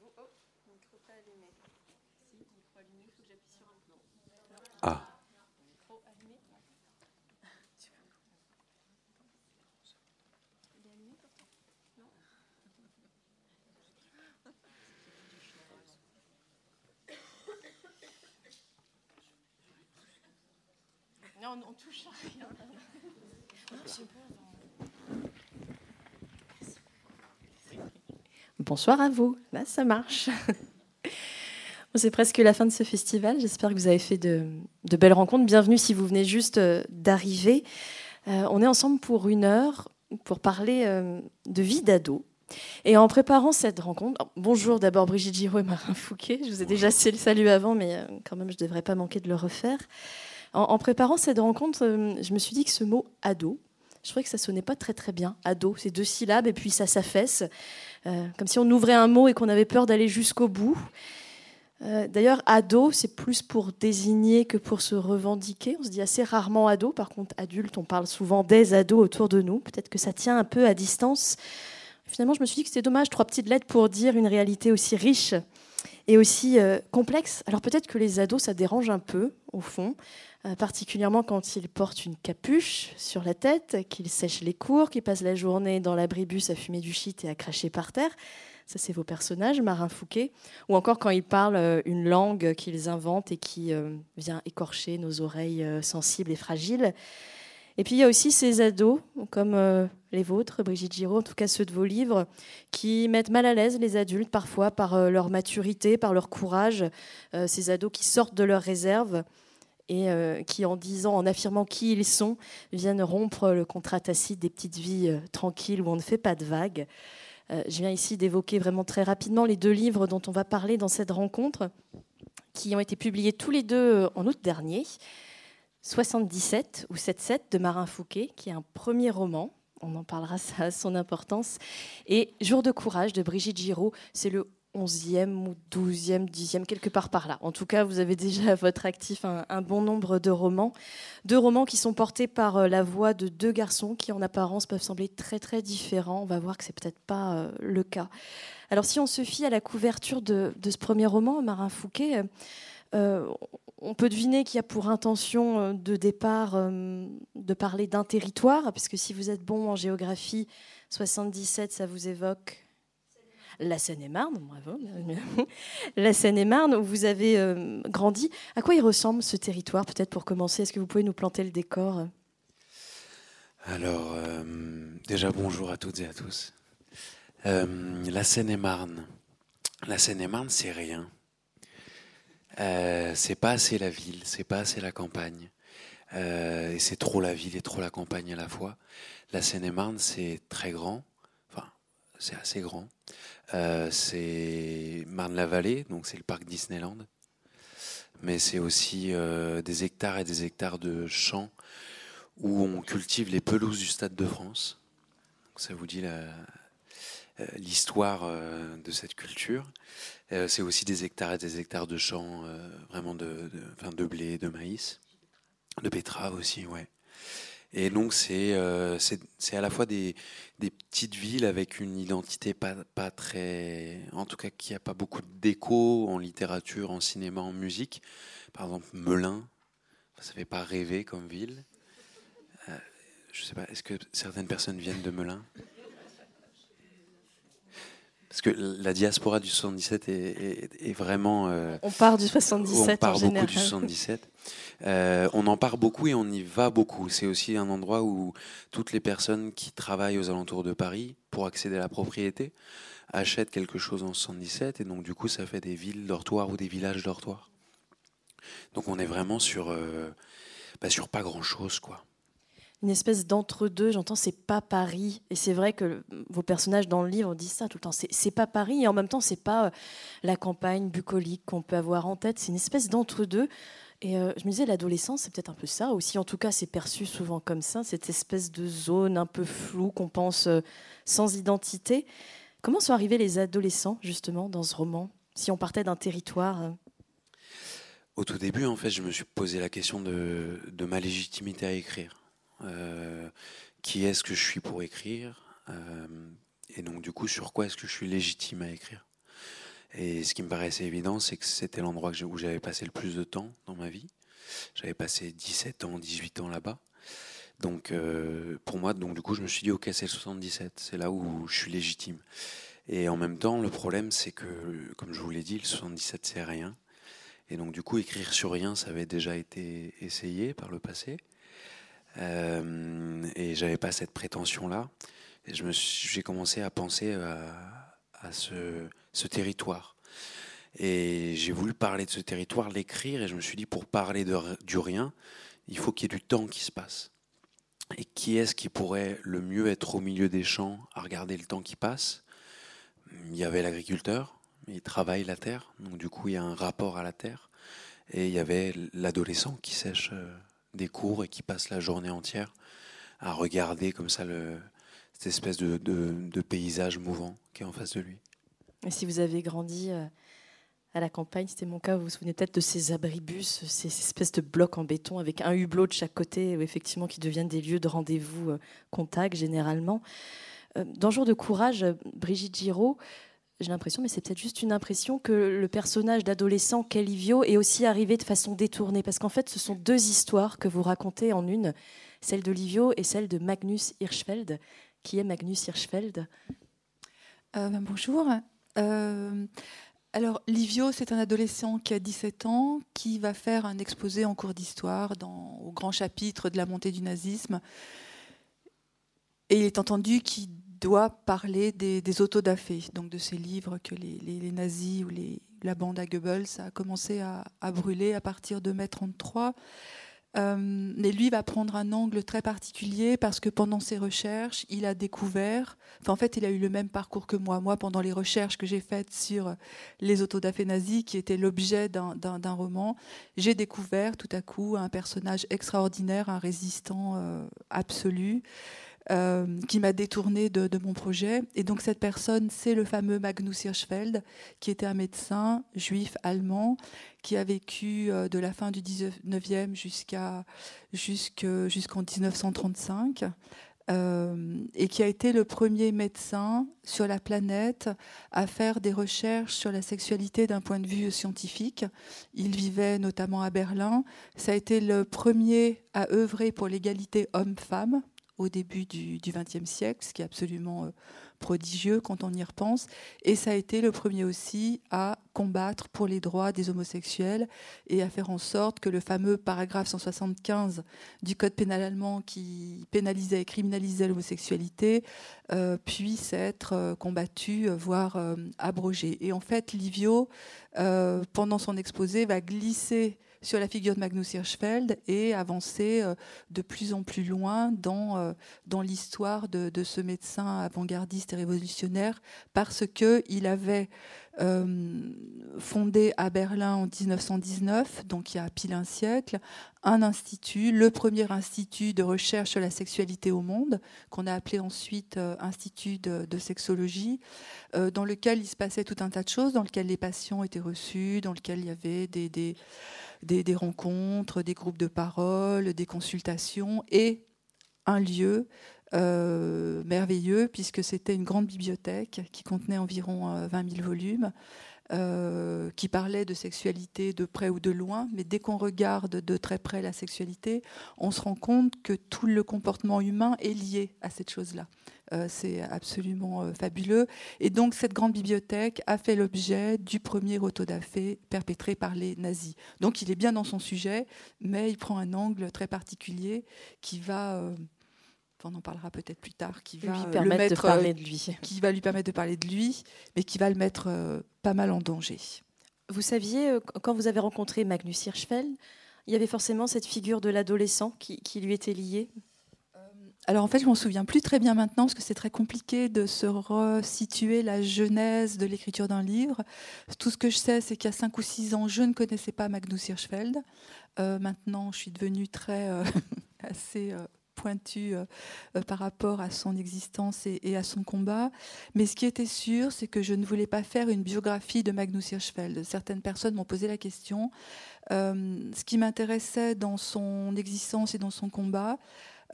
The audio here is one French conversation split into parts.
vous. Oh, micro pas allumé. Si, micro allumé, il faut que j'appuie sur un bouton. Ah. Micro allumé. Il est allumé pourtant Non Non, on, on touche à rien. Non, j'ai peur. Bonsoir à vous. Là, ça marche. C'est presque la fin de ce festival. J'espère que vous avez fait de, de belles rencontres. Bienvenue si vous venez juste euh, d'arriver. Euh, on est ensemble pour une heure pour parler euh, de vie d'ado. Et en préparant cette rencontre, oh, bonjour d'abord Brigitte Giraud et Marin Fouquet. Je vous ai déjà salué avant, mais euh, quand même, je ne devrais pas manquer de le refaire. En, en préparant cette rencontre, je me suis dit que ce mot ado, je trouvais que ça sonnait pas très très bien. Ado, c'est deux syllabes et puis ça s'affaisse, euh, comme si on ouvrait un mot et qu'on avait peur d'aller jusqu'au bout. Euh, D'ailleurs, ado, c'est plus pour désigner que pour se revendiquer. On se dit assez rarement ado. Par contre, adulte, on parle souvent des ados autour de nous. Peut-être que ça tient un peu à distance. Finalement, je me suis dit que c'était dommage, trois petites lettres pour dire une réalité aussi riche et aussi euh, complexe. Alors peut-être que les ados, ça dérange un peu, au fond, euh, particulièrement quand ils portent une capuche sur la tête, qu'ils sèchent les cours, qu'ils passent la journée dans l'abribus à fumer du shit et à cracher par terre. Ça, c'est vos personnages, Marin Fouquet. Ou encore quand ils parlent euh, une langue qu'ils inventent et qui vient écorcher nos oreilles sensibles et fragiles. Et puis il y a aussi ces ados, comme les vôtres, Brigitte Giraud, en tout cas ceux de vos livres, qui mettent mal à l'aise les adultes parfois par euh, leur maturité, par leur courage. Euh, ces ados qui sortent de leur réserve et euh, qui, en disant, en affirmant qui ils sont, viennent rompre le contrat tacite des petites vies tranquilles où on ne fait pas de vagues. Je viens ici d'évoquer vraiment très rapidement les deux livres dont on va parler dans cette rencontre, qui ont été publiés tous les deux en août dernier. 77 ou 77 de Marin Fouquet, qui est un premier roman. On en parlera, ça a son importance. Et Jour de courage de Brigitte Giraud, c'est le 11e ou 12e, 10e, quelque part par là. En tout cas, vous avez déjà à votre actif un, bon nombre de romans. Deux romans qui sont portés par euh, la voix de deux garçons qui, en apparence, peuvent sembler très très différents. On va voir que c'est peut-être pas euh, le cas. Alors, si on se fie à la couverture de, de ce premier roman, Marin Fouquet, euh, on peut deviner qu'il y a pour intention euh, de départ euh, de parler d'un territoire, puisque si vous êtes bon en géographie, 77, ça vous évoque la Seine-et-Marne, bravo. La Seine-et-Marne, où vous avez euh, grandi. À quoi il ressemble ce territoire, peut-être pour commencer? Est-ce que vous pouvez nous planter le décor? Alors, euh, déjà bonjour à toutes et à tous. Euh, la Seine-et-Marne. La Seine-et-Marne, c'est rien. Euh, c'est pas assez la ville, c'est pas assez la campagne. Euh, et c'est trop la ville et trop la campagne à la fois. La Seine-et-Marne, c'est très grand. Enfin, c'est assez grand. Euh, c'est Marne-la-Vallée, donc c'est le parc Disneyland. Mais c'est aussi des hectares et des hectares de champs où on cultive les pelouses du Stade de France. Donc ça vous dit l'histoire de cette culture. Euh, c'est aussi des hectares et des hectares de champs, euh, vraiment de, enfin, de blé, de maïs, de betterave aussi, ouais. Et donc c'est euh, c'est à la fois des, des petites villes avec une identité pas, pas très, en tout cas qui a pas beaucoup d'écho en littérature, en cinéma, en musique. Par exemple, Melun, ça fait pas rêver comme ville. Je sais pas, est-ce que certaines personnes viennent de Melun? Parce que la diaspora du 77 est, est- est vraiment. euh, On part du 77 on part en beaucoup général. du 77. Euh, on en part beaucoup et on y va beaucoup. C'est aussi un endroit où toutes les personnes qui travaillent aux alentours de Paris pour accéder à la propriété achètent quelque chose en 77 et donc du coup ça fait des villes dortoirs ou des villages dortoirs. Donc on est vraiment sur, euh, bah, sur pas grand chose quoi. Une espèce d'entre-deux. J'entends, c'est pas Paris. Et c'est vrai que vos personnages dans le livre disent ça tout le temps. C'est pas Paris et en même temps, c'est pas euh, la campagne bucolique qu'on peut avoir en tête. C'est une espèce d'entre-deux. Et euh, je me disais, l'adolescence, c'est peut-être un peu ça aussi. En tout cas, c'est perçu souvent comme ça, cette espèce de zone un peu floue qu'on pense euh, sans identité. Comment sont arrivés les adolescents, justement, dans ce roman Si on partait d'un territoire. Au tout début, en fait, je me suis posé la question de ma légitimité à écrire. Euh, qui est-ce que je suis pour écrire Euh, Et donc, du coup, sur quoi est-ce que je suis légitime à écrire? Et ce qui me paraissait évident, c'est que c'était l'endroit où j'avais passé le plus de temps dans ma vie. J'avais passé 17 ans, 18 ans là-bas. Donc, euh, pour moi, donc, du coup, je me suis dit, ok, c'est le 77, c'est là où je suis légitime. Et en même temps, le problème, c'est que, comme je vous l'ai dit, le 77, c'est rien. Et donc, du coup, écrire sur rien, ça avait déjà été essayé par le passé. Euh, et j'avais pas cette prétention-là. Et j'ai commencé à penser à, ce, territoire. Et j'ai voulu parler de ce territoire, l'écrire, et je me suis dit, pour parler du rien, il faut qu'il y ait du temps qui se passe. Et qui est-ce qui pourrait le mieux être au milieu des champs à regarder le temps qui passe? Il y avait l'agriculteur, il travaille la terre, donc du coup il y a un rapport à la terre. Et il y avait l'adolescent qui sèche euh, des cours et qui passe la journée entière à regarder comme ça cette espèce de, paysage mouvant qui est en face de lui. Et si vous avez grandi euh, à la campagne, c'était mon cas, vous vous souvenez peut-être de ces abribus, ces espèces de blocs en béton avec un hublot de chaque côté, effectivement qui deviennent des lieux de rendez-vous euh, contact généralement. dans Jour de courage, Brigitte Giraud, j'ai l'impression, mais c'est peut-être juste une impression, que le personnage d'adolescent qu'est Livio est aussi arrivé de façon détournée. Parce qu'en fait, ce sont deux histoires que vous racontez en une, celle de Livio et celle de Magnus Hirschfeld. Qui est Magnus Hirschfeld? Euh, ben, Bonjour. Euh, alors, Livio, c'est un adolescent qui a 17 ans, qui va faire un exposé en cours d'histoire au grand chapitre de la montée du nazisme. Et il est entendu qu'il doit parler des, des autodafés, donc de ces livres que les, nazis ou la bande à Goebbels a commencé à, brûler à partir de mai 33. Euh, mais lui va prendre un angle très particulier parce que pendant ses recherches, il a découvert, en fait il a eu le même parcours que moi. Moi, pendant les recherches que j'ai faites sur les autodafés nazis, qui étaient l'objet d'un roman, j'ai découvert tout à coup un personnage extraordinaire, un résistant euh, absolu. Euh, qui m'a détourné de, mon projet. Et donc cette personne, c'est le fameux Magnus Hirschfeld, qui était un médecin juif allemand, qui a vécu euh, de la fin du 19e jusqu'à jusqu'en 1935. Euh, et qui a été le premier médecin sur la planète à faire des recherches sur la sexualité d'un point de vue scientifique. Il vivait notamment à Berlin. Ça a été le premier à œuvrer pour l'égalité homme-femme au début du XXe siècle, ce qui est absolument euh, prodigieux quand on y repense. Et ça a été le premier aussi à combattre pour les droits des homosexuels et à faire en sorte que le fameux paragraphe 175 du Code pénal allemand qui pénalisait et criminalisait l'homosexualité euh, puisse être euh, combattu, voire abrogé. Et en fait, Livio, pendant son exposé, va glisser sur la figure de Magnus Hirschfeld et avancer euh, de plus en plus loin dans, euh, dans l'histoire de, ce médecin avant-gardiste et révolutionnaire parce qu'il avait euh, fondé à Berlin en 1919, donc il y a pile un siècle, un institut, le premier institut de recherche sur la sexualité au monde, qu'on a appelé ensuite Institut de, sexologie, dans lequel il se passait tout un tas de choses, dans lequel les patients étaient reçus, dans lequel il y avait des, des des, rencontres, des groupes de parole, des consultations et un lieu euh, merveilleux puisque c'était une grande bibliothèque qui contenait environ 20 euh, 000 volumes. Euh, qui parlait de sexualité de près ou de loin, mais dès qu'on regarde de très près la sexualité, on se rend compte que tout le comportement humain est lié à cette chose-là. Euh, c'est absolument euh, fabuleux. Et donc cette grande bibliothèque a fait l'objet du premier autodafé perpétré par les nazis. Donc il est bien dans son sujet, mais il prend un angle très particulier qui va euh, on en parlera peut-être plus tard, qui va lui permettre de parler de lui, qui va lui permettre de parler de lui, mais qui va le mettre pas mal en danger. Vous saviez, quand vous avez rencontré Magnus Hirschfeld, il y avait forcément cette figure de l'adolescent qui, qui, lui était liée? Alors en fait, je m'en souviens plus très bien maintenant parce que c'est très compliqué de se resituer la genèse de l'écriture d'un livre. Tout ce que je sais, c'est qu'il y a 5 ou 6 ans, je ne connaissais pas Magnus Hirschfeld. Euh, maintenant, je suis devenue très euh, assez euh, pointue par rapport à son existence et, et, à son combat. Mais ce qui était sûr, c'est que je ne voulais pas faire une biographie de Magnus Hirschfeld. Certaines personnes m'ont posé la question. ce qui m'intéressait dans son existence et dans son combat,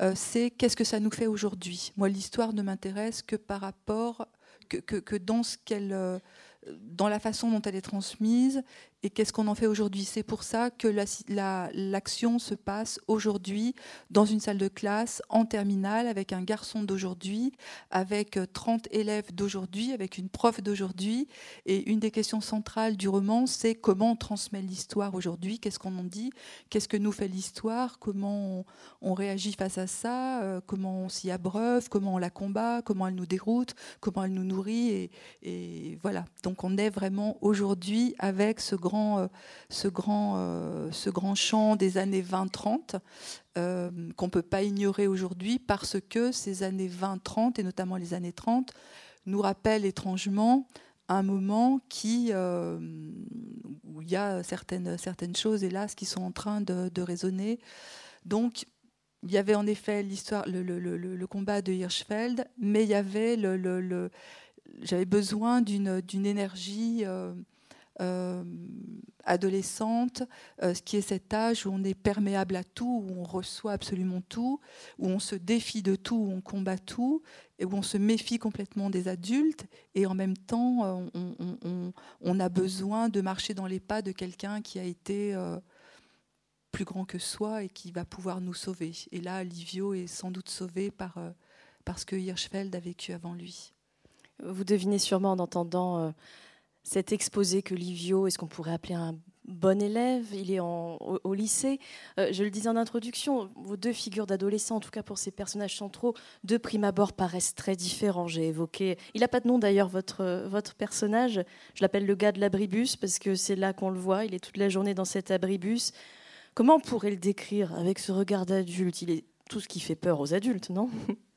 euh, c'est qu'est-ce que ça nous fait aujourd'hui. Moi, l'histoire ne m'intéresse que par rapport, que, dans ce qu'elle, euh, dans la façon dont elle est transmise et qu'est-ce qu'on en fait aujourd'hui. C'est pour ça que l'action se passe aujourd'hui dans une salle de classe en terminale avec un garçon d'aujourd'hui, avec 30 élèves d'aujourd'hui, avec une prof d'aujourd'hui. Et une des questions centrales du roman, c'est comment on transmet l'histoire aujourd'hui, qu'est-ce qu'on en dit, qu'est-ce que nous fait l'histoire, comment on, réagit face à ça, euh, comment on s'y abreuve, comment on la combat, comment elle nous déroute, comment elle nous nourrit? Et, voilà. On est vraiment aujourd'hui avec ce grand euh, ce, grand, euh, ce grand champ des années 20-30 euh, qu'on ne peut pas ignorer aujourd'hui parce que ces années 20-30 et notamment les années 30 nous rappellent étrangement un moment qui, où il y a certaines, certaines choses, hélas, qui sont en train de, résonner. Donc, il y avait en effet l'histoire, le, combat de Hirschfeld, mais il y avait le, j'avais besoin d'une énergie euh, adolescente, euh, ce qui est cet âge où on est perméable à tout, où on reçoit absolument tout, où on se défie de tout, où on combat tout, et où on se méfie complètement des adultes, et en même temps, euh, on, a besoin de marcher dans les pas de quelqu'un qui a été plus grand que soi et qui va pouvoir nous sauver. Et là, Livio est sans doute sauvé par, parce que Hirschfeld a vécu avant lui. Vous devinez sûrement en entendant cet exposé que Livio, est-ce qu'on pourrait appeler un bon élève, il est au, lycée. Euh, je le disais en introduction, vos deux figures d'adolescents, en tout cas pour ces personnages centraux, de prime abord paraissent très différents. J'ai évoqué, il n'a pas de nom d'ailleurs, votre, votre personnage. Je l'appelle le gars de l'abribus parce que c'est là qu'on le voit. Il est toute la journée dans cet abribus. Comment on pourrait le décrire avec ce regard d'adulte? Il est tout ce qui fait peur aux adultes, non?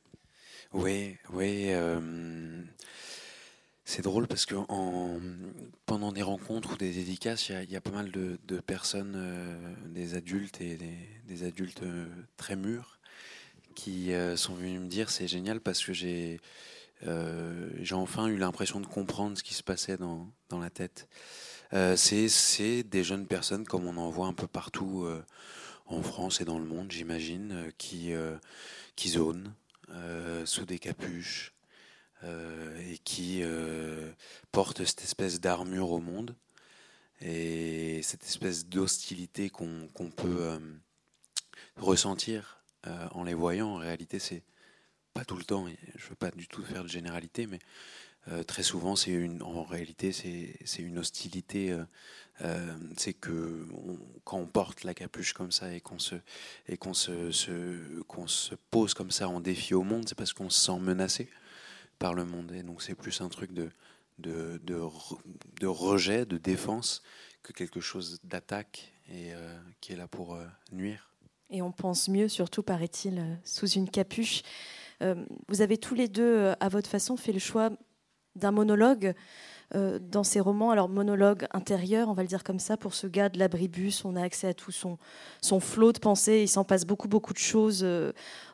Oui, oui. Euh, c'est drôle parce que pendant des rencontres ou des dédicaces, il y, a pas mal de, personnes, euh, des adultes et des, adultes euh, très mûrs, qui sont venus me dire c'est génial parce que j'ai enfin eu l'impression de comprendre ce qui se passait dans, la tête. c'est des jeunes personnes comme on en voit un peu partout en France et dans le monde, j'imagine, qui, qui zonent sous des capuches. Euh, et qui euh, porte cette espèce d'armure au monde et cette espèce d'hostilité qu'on peut euh, ressentir en les voyant. En réalité, c'est pas tout le temps. Je veux pas du tout faire de généralité, mais très souvent, c'est une, en réalité, c'est une hostilité. c'est que quand on porte la capuche comme ça et qu'on se et qu'on se, qu'on se pose comme ça en défi au monde, c'est parce qu'on se sent menacé par le monde. Et donc c'est plus un truc de, de, de, rejet, de défense, que quelque chose d'attaque et euh, qui est là pour euh, nuire. Et on pense mieux, surtout paraît-il, euh, sous une capuche. vous avez tous les deux, à votre façon, fait le choix d'un monologue euh, dans ses romans. Alors, monologue intérieur, on va le dire comme ça, pour ce gars de l'abribus, on a accès à tout son, son flot de pensée. Il s'en passe beaucoup, beaucoup de choses euh,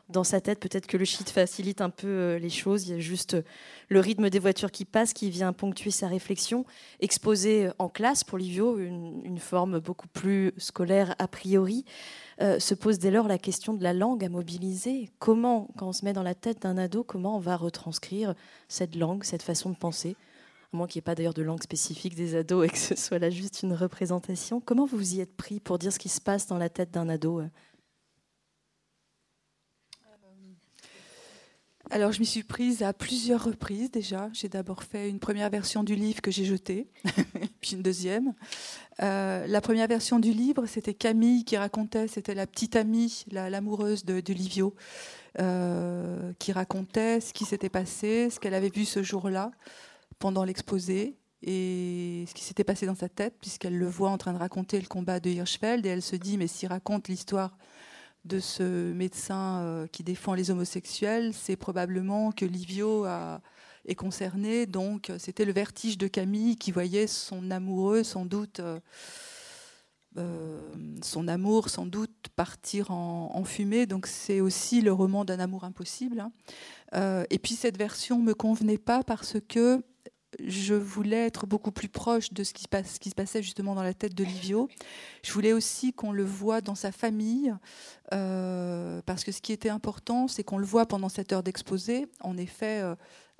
dans sa tête. Peut-être que le shit facilite un peu euh, les choses. Il y a juste le rythme des voitures qui passent qui vient ponctuer sa réflexion. Exposé en classe pour Livio, une, forme beaucoup plus scolaire a priori. Se pose dès lors la question de la langue à mobiliser. Comment, quand on se met dans la tête d'un ado, comment on va retranscrire cette langue, cette façon de penser? À moins qu'il n'y ait pas d'ailleurs de langue spécifique des ados et que ce soit là juste une représentation. Comment vous vous y êtes pris pour dire ce qui se passe dans la tête d'un ado? Euh Alors, je m'y suis prise à plusieurs reprises déjà. J'ai d'abord fait une première version du livre que j'ai jeté, puis une deuxième. Euh, la première version du livre, c'était Camille qui racontait, c'était la petite amie, l'amoureuse de, Livio, euh, qui racontait ce qui s'était passé, ce qu'elle avait vu ce jour-là pendant l'exposé et ce qui s'était passé dans sa tête, puisqu'elle le voit en train de raconter le combat de Hirschfeld, et elle se dit, mais s'il raconte l'histoire de ce médecin euh, qui défend les homosexuels, c'est probablement que Livio est concerné. Donc c'était le vertige de Camille qui voyait son amoureux sans doute, euh, euh, son amour sans doute partir en, fumée. Donc c'est aussi le roman d'un amour impossible. Hein. et puis cette version me convenait pas parce que je voulais être beaucoup plus proche de ce qui, se passait justement dans la tête de Livio. Je voulais aussi qu'on le voit dans sa famille, euh, parce que ce qui était important, c'est qu'on le voit pendant cette heure d'exposé. En effet, euh,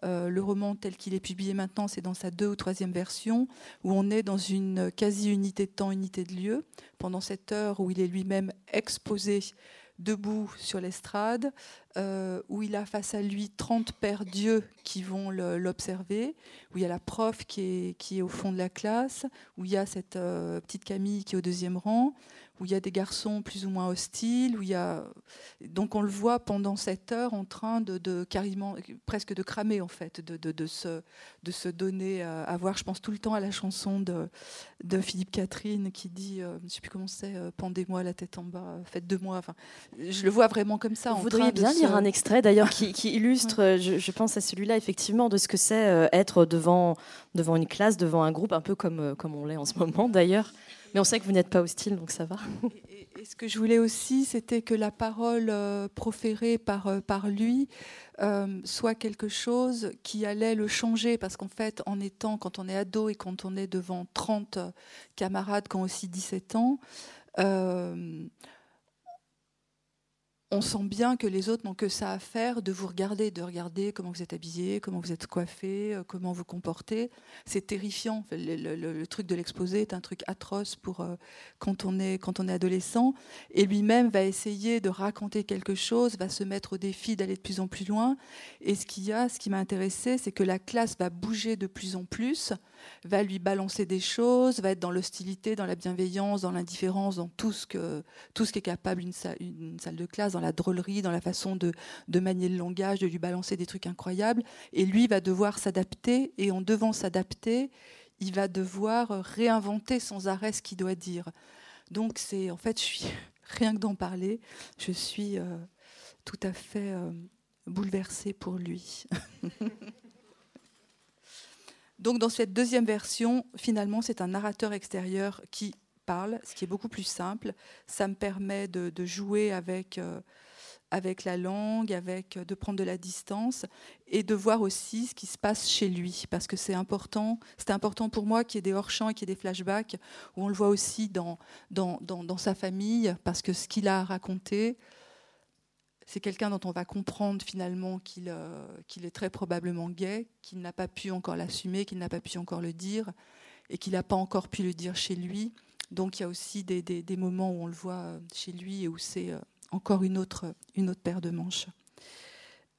Euh, le roman tel qu'il est publié maintenant, c'est dans sa deux ou troisième version, où on est dans une quasi-unité de temps, unité de lieu, pendant cette heure où il est lui-même exposé debout sur l'estrade, euh, où il a face à lui 30 pères dieux qui vont l'observer, où il y a la prof qui est, qui est, au fond de la classe, où il y a cette euh, petite Camille qui est au deuxième rang, où il y a des garçons plus ou moins hostiles, où il y a donc on le voit pendant cette heure en train de, de carrément presque de cramer en fait, de, de, de se, de se donner à voir. Je pense tout le temps à la chanson de, de Philippe Catherine qui dit, euh, je ne sais plus comment c'est, euh, pendez-moi la tête en bas, faites de moi. Enfin, je le vois vraiment comme ça. Vous voudriez bien lire un extrait d'ailleurs qui, qui, illustre, je, je, pense à celui-là effectivement, de ce que c'est euh, être devant devant une classe, devant un groupe, un peu comme comme on l'est en ce moment d'ailleurs. Mais on sait que vous n'êtes pas hostile, donc ça va. Et, ce que je voulais aussi, c'était que la parole euh, proférée par, euh, par lui euh, soit quelque chose qui allait le changer, parce qu'en fait, en étant, quand on est ado et quand on est devant 30 camarades qui ont aussi 17 ans, on sent bien que les autres n'ont que ça à faire de vous regarder, de regarder comment vous êtes habillé, comment vous êtes coiffé, euh, comment vous comportez. C'est terrifiant. Le, truc de l'exposé est un truc atroce pour euh, quand on est adolescent. Et lui-même va essayer de raconter quelque chose, va se mettre au défi d'aller de plus en plus loin. Et ce qu'il y a, ce qui m'a intéressé, c'est que la classe va bouger de plus en plus va lui balancer des choses, va être dans l'hostilité, dans la bienveillance, dans l'indifférence, dans tout ce, que, tout ce qui est capable une salle, une salle de classe, dans la drôlerie, dans la façon de, manier le langage, de lui balancer des trucs incroyables. Et lui va devoir s'adapter, et en devant s'adapter, il va devoir réinventer sans arrêt ce qu'il doit dire. Donc c'est, en fait, rien que d'en parler, je suis euh, tout à fait euh, bouleversée pour lui. Donc dans cette deuxième version, finalement, c'est un narrateur extérieur qui parle, ce qui est beaucoup plus simple. Ça me permet de, jouer avec, euh, avec la langue, avec, de prendre de la distance et de voir aussi ce qui se passe chez lui. Parce que c'est important, c'est important pour moi qu'il y ait des hors-champs et qu'il y ait des flashbacks, où on le voit aussi dans, dans, dans, sa famille, parce que ce qu'il a raconté, c'est quelqu'un dont on va comprendre finalement euh, qu'il est très probablement gay, qu'il n'a pas pu encore l'assumer, qu'il n'a pas pu encore le dire, et qu'il n'a pas encore pu le dire chez lui. Donc il y a aussi des, moments où on le voit euh, chez lui et où c'est euh, encore une autre, une autre paire de manches.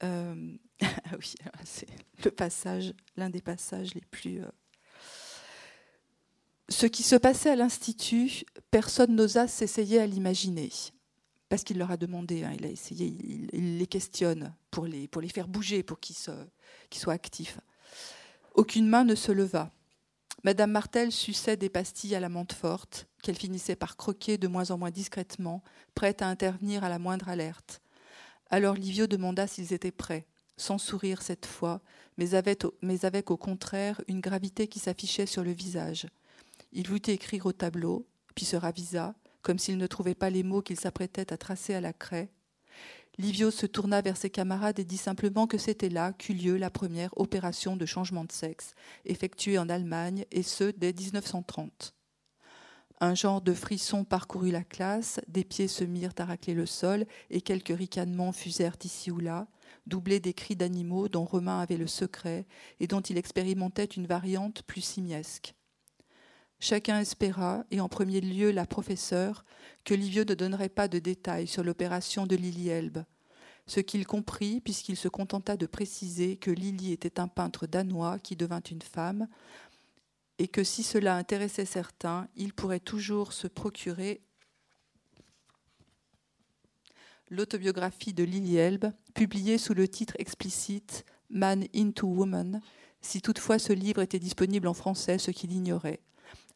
ah oui, c'est le passage, l'un des passages les plus. Ce qui se passait à l'Institut, personne n'osa s'essayer à l'imaginer parce qu'il leur a demandé, hein, il a essayé, il, les questionne pour les, pour les faire bouger, pour qu'ils soient actifs. Aucune main ne se leva. Madame Martel suçait des pastilles à la menthe forte, qu'elle finissait par croquer de moins en moins discrètement, prête à intervenir à la moindre alerte. Alors Livio demanda s'ils étaient prêts, sans sourire cette fois, mais avec, mais avec au contraire une gravité qui s'affichait sur le visage. Il voulut écrire au tableau, puis se ravisa, comme s'il ne trouvait pas les mots qu'il s'apprêtait à tracer à la craie. Livio se tourna vers ses camarades et dit simplement que c'était là qu'eut lieu la première opération de changement de sexe, effectuée en Allemagne, et ce dès 1930. Un genre de frisson parcourut la classe, des pieds se mirent à racler le sol, et quelques ricanements fusèrent ici ou là, doublés des cris d'animaux dont Romain avait le secret et dont il expérimentait une variante plus simiesque. Chacun espéra, et en premier lieu la professeure, que Livio ne donnerait pas de détails sur l'opération de Lily Elbe. Ce qu'il comprit, puisqu'il se contenta de préciser que Lily était un peintre danois qui devint une femme, et que si cela intéressait certains, il pourrait toujours se procurer l'autobiographie de Lily Elbe, publiée sous le titre explicite Man into Woman, si toutefois ce livre était disponible en français, ce qu'il ignorait.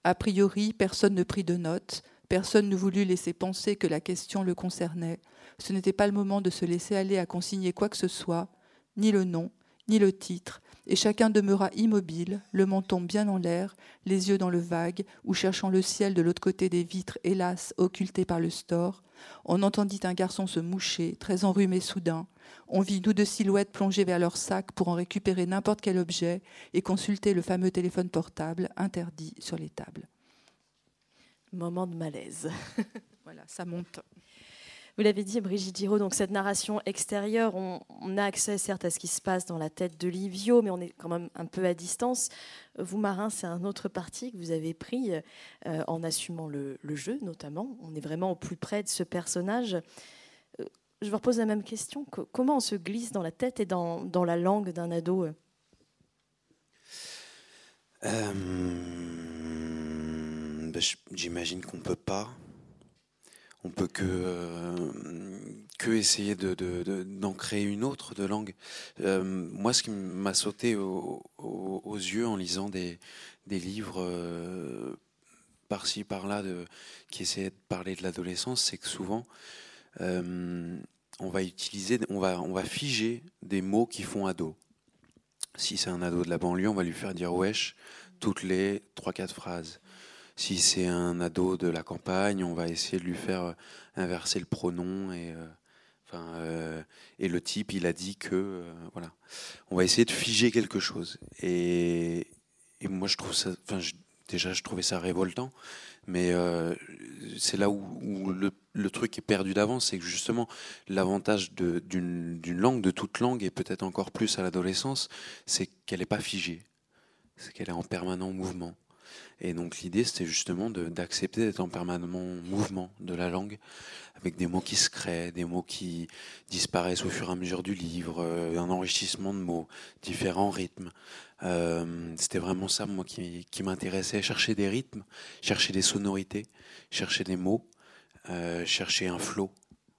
A priori, personne ne prit de notes, personne ne voulut laisser penser que la question le concernait. Ce n'était pas le moment de se laisser aller à consigner quoi que ce soit, ni le nom, ni le titre, et chacun demeura immobile, le menton bien en l'air, les yeux dans le vague, ou cherchant le ciel de l'autre côté des vitres, hélas, occultées par le store. On entendit un garçon se moucher, très enrhumé soudain. On vit nous deux silhouettes plonger vers leur sac pour en récupérer n'importe quel objet et consulter le fameux téléphone portable interdit sur les tables. Moment de malaise. voilà, ça monte. Vous l'avez dit, Brigitte Giraud, donc cette narration extérieure, on, a accès certes à ce qui se passe dans la tête de Livio, mais on est quand même un peu à distance. Vous, Marin, c'est un autre parti que vous avez pris euh, en assumant le, jeu, notamment. On est vraiment au plus près de ce personnage. Euh, je vous repose la même question. comment on se glisse dans la tête et dans, la langue d'un ado euh, ben, J'imagine qu'on ne peut pas on peut que, euh, que essayer d'en de, créer une autre de langue. Euh, moi, ce qui m'a sauté aux yeux en lisant des, des livres euh, par-ci, par-là, qui essayaient de parler de l'adolescence, c'est que souvent, on va utiliser, on va, on va figer des mots qui font ado. Si c'est un ado de la banlieue, on va lui faire dire wesh toutes les 3-4 phrases. Si c'est un ado de la campagne, on va essayer de lui faire euh, inverser le pronom et euh, euh, et le type, il a dit que voilà, on va essayer de figer quelque chose. Et, moi, je trouve ça, déjà, je trouvais ça révoltant, mais c'est là où, le, truc est perdu d'avance, c'est que justement, l'avantage d'une langue, de toute langue, et peut-être encore plus à l'adolescence, c'est qu'elle n'est pas figée, c'est qu'elle est en permanent mouvement. Et donc l'idée, c'était justement d'accepter d'être en permanent mouvement de la langue, avec des mots qui se créent, des mots qui disparaissent au fur et à mesure du livre, euh, un enrichissement de mots, différents rythmes. Euh, c'était vraiment ça, moi, qui, m'intéressait, chercher des rythmes, chercher des sonorités, chercher des mots, euh, chercher un flow.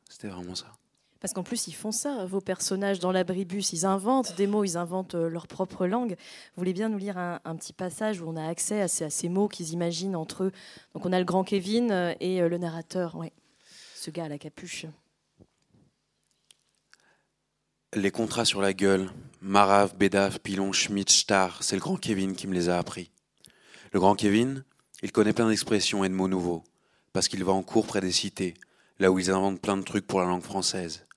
C'était vraiment ça. Parce qu'en plus, ils font ça, vos personnages dans l'abribus, ils inventent des mots, ils inventent euh, leur propre langue. Vous voulez bien nous lire un, petit passage où on a accès à ces, mots qu'ils imaginent entre eux Donc on a le grand Kevin euh, et euh, le narrateur, ouais. ce gars à la capuche. Les contrats sur la gueule, Marave, Bédaf, Pilon, Schmidt, Star, c'est le grand Kevin qui me les a appris. Le grand Kevin, il connaît plein d'expressions et de mots nouveaux, parce qu'il va en cours près des cités, là où ils inventent plein de trucs pour la langue française.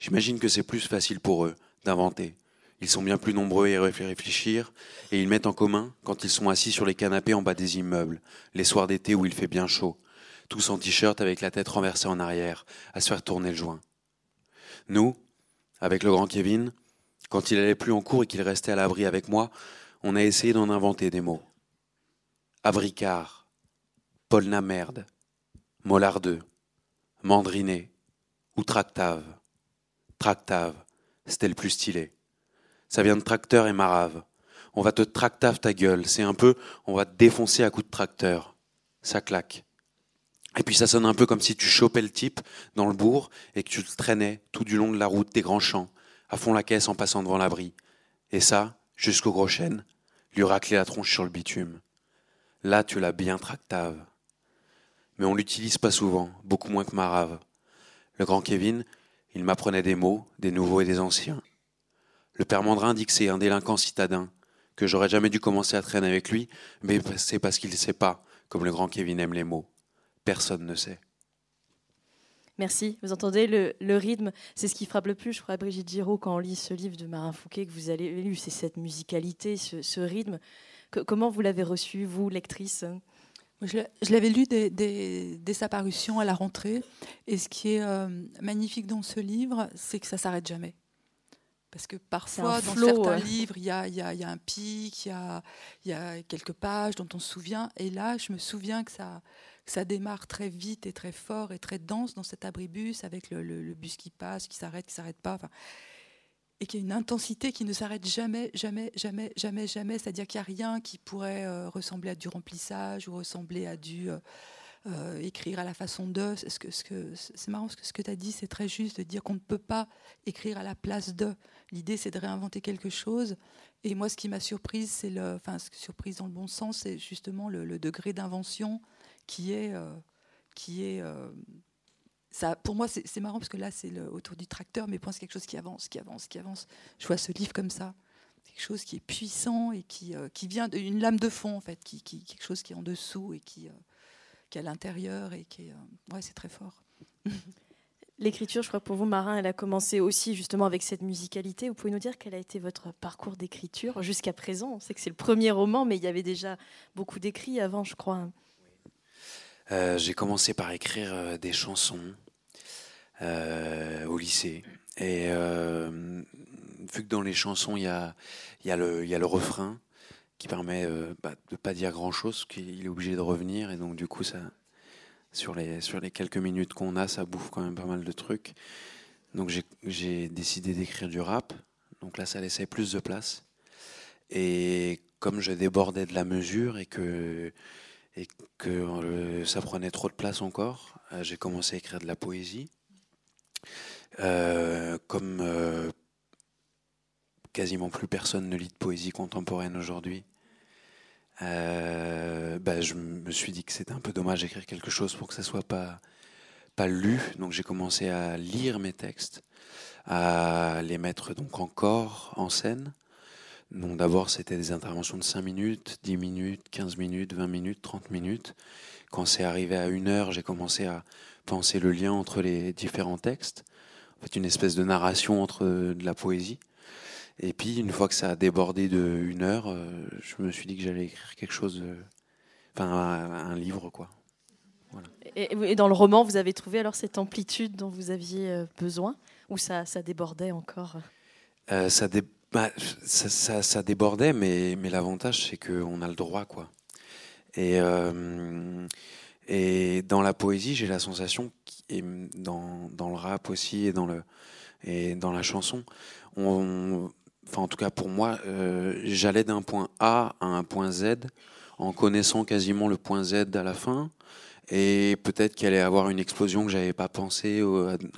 J'imagine que c'est plus facile pour eux d'inventer. Ils sont bien plus nombreux à réfléchir, et ils mettent en commun quand ils sont assis sur les canapés en bas des immeubles, les soirs d'été où il fait bien chaud, tous en t-shirt avec la tête renversée en arrière, à se faire tourner le joint. Nous, avec le grand Kevin, quand il allait plus en cours et qu'il restait à l'abri avec moi, on a essayé d'en inventer des mots. Abricard, Polnamerde, Mollardeux, Mandriné ou Tractave. Tractave, c'était le plus stylé. Ça vient de tracteur et marave. On va te tractave ta gueule. C'est un peu, on va te défoncer à coups de tracteur. Ça claque. Et puis ça sonne un peu comme si tu chopais le type dans le bourg et que tu le traînais tout du long de la route des grands champs, à fond la caisse en passant devant l'abri. Et ça, jusqu'au gros chêne, lui racler la tronche sur le bitume. Là, tu l'as bien tractave. Mais on l'utilise pas souvent, beaucoup moins que Marave. Le grand Kevin, il m'apprenait des mots, des nouveaux et des anciens. Le père Mandrin dit que c'est un délinquant citadin, que j'aurais jamais dû commencer à traîner avec lui, mais c'est parce qu'il ne sait pas, comme le grand Kevin aime les mots. Personne ne sait. Merci. Vous entendez le, rythme, c'est ce qui frappe le plus, je crois, à Brigitte Giraud, quand on lit ce livre de Marin Fouquet que vous avez lu, c'est cette musicalité, ce, rythme. comment vous l'avez reçu, vous, lectrice? Je, l'avais lu dès, sa parution à la rentrée. Et ce qui est euh, magnifique dans ce livre, c'est que ça s'arrête jamais. Parce que parfois, dans certains livres, il y a, un pic, il y a, quelques pages dont on se souvient. Et là, je me souviens que ça, ça démarre très vite et très fort et très dense dans cet abribus, avec le, bus qui passe, qui s'arrête, qui s'arrête pas et qu'il y a une intensité qui ne s'arrête jamais, jamais, jamais, jamais, jamais. C'est-à-dire qu'il n'y a rien qui pourrait euh, ressembler à du remplissage ou ressembler à du euh, euh, écrire à la façon de. Ce que, ce que, c'est marrant, ce que, ce tu as dit, c'est très juste de dire qu'on ne peut pas écrire à la place de. L'idée, c'est de réinventer quelque chose. Et moi, ce qui m'a surprise, c'est le, enfin, surprise dans le bon sens, c'est justement le, le degré d'invention qui est, qui est pour moi, c'est marrant parce que là, c'est autour du tracteur, mais pense quelque chose qui avance, qui avance, qui avance. Je vois ce livre comme ça, quelque chose qui est puissant et qui, euh, vient d'une lame de fond, en fait, quelque chose qui est en dessous et qui, euh, est à l'intérieur et qui euh, ouais, c'est très fort. L'écriture, je crois pour vous, Marin, elle a commencé aussi justement avec cette musicalité. Vous pouvez nous dire quel a été votre parcours d'écriture jusqu'à présent? On sait que c'est le premier roman, mais il y avait déjà beaucoup d'écrits avant, je crois. Euh, j'ai commencé par écrire euh, des chansons. au lycée. Et vu que dans les chansons, il y a, le refrain qui permet bah, de ne pas dire grand-chose, qu'il est obligé de revenir. Et donc, du coup, ça, sur les quelques minutes qu'on a, ça bouffe quand même pas mal de trucs. Donc, j'ai décidé d'écrire du rap. Donc là, ça laissait plus de place. Et comme je débordais de la mesure et que, et que euh, ça prenait trop de place encore, euh, j'ai commencé à écrire de la poésie. Euh, comme quasiment plus personne ne lit de poésie contemporaine aujourd'hui, bah, je me suis dit que c'était un peu dommage d'écrire quelque chose pour que ça soit pas, pas lu. Donc j'ai commencé à lire mes textes, à les mettre donc encore en scène. Donc d'abord, c'était des interventions de 5 minutes, 10 minutes, 15 minutes, 20 minutes, 30 minutes. Quand c'est arrivé à une heure, j'ai commencé à penser le lien entre les différents textes. En fait, une espèce de narration entre de la poésie. Et puis, une fois que ça a débordé de une heure, euh, je me suis dit que j'allais écrire quelque chose, euh, enfin un, livre, quoi. Et, dans le roman, vous avez trouvé alors cette amplitude dont vous aviez euh, besoin, ou ça, ça débordait encore? Ça, dé bah, ça, ça, débordait, mais, mais l'avantage, c'est qu'on a le droit, quoi. Et, euh, et dans la poésie, j'ai la sensation, et dans, dans, le rap aussi, et dans, le, et dans la chanson, on, enfin en tout cas pour moi, euh, j'allais d'un point A à un point Z en connaissant quasiment le point Z à la fin, et peut-être qu'il allait avoir une explosion que j'avais pas pensé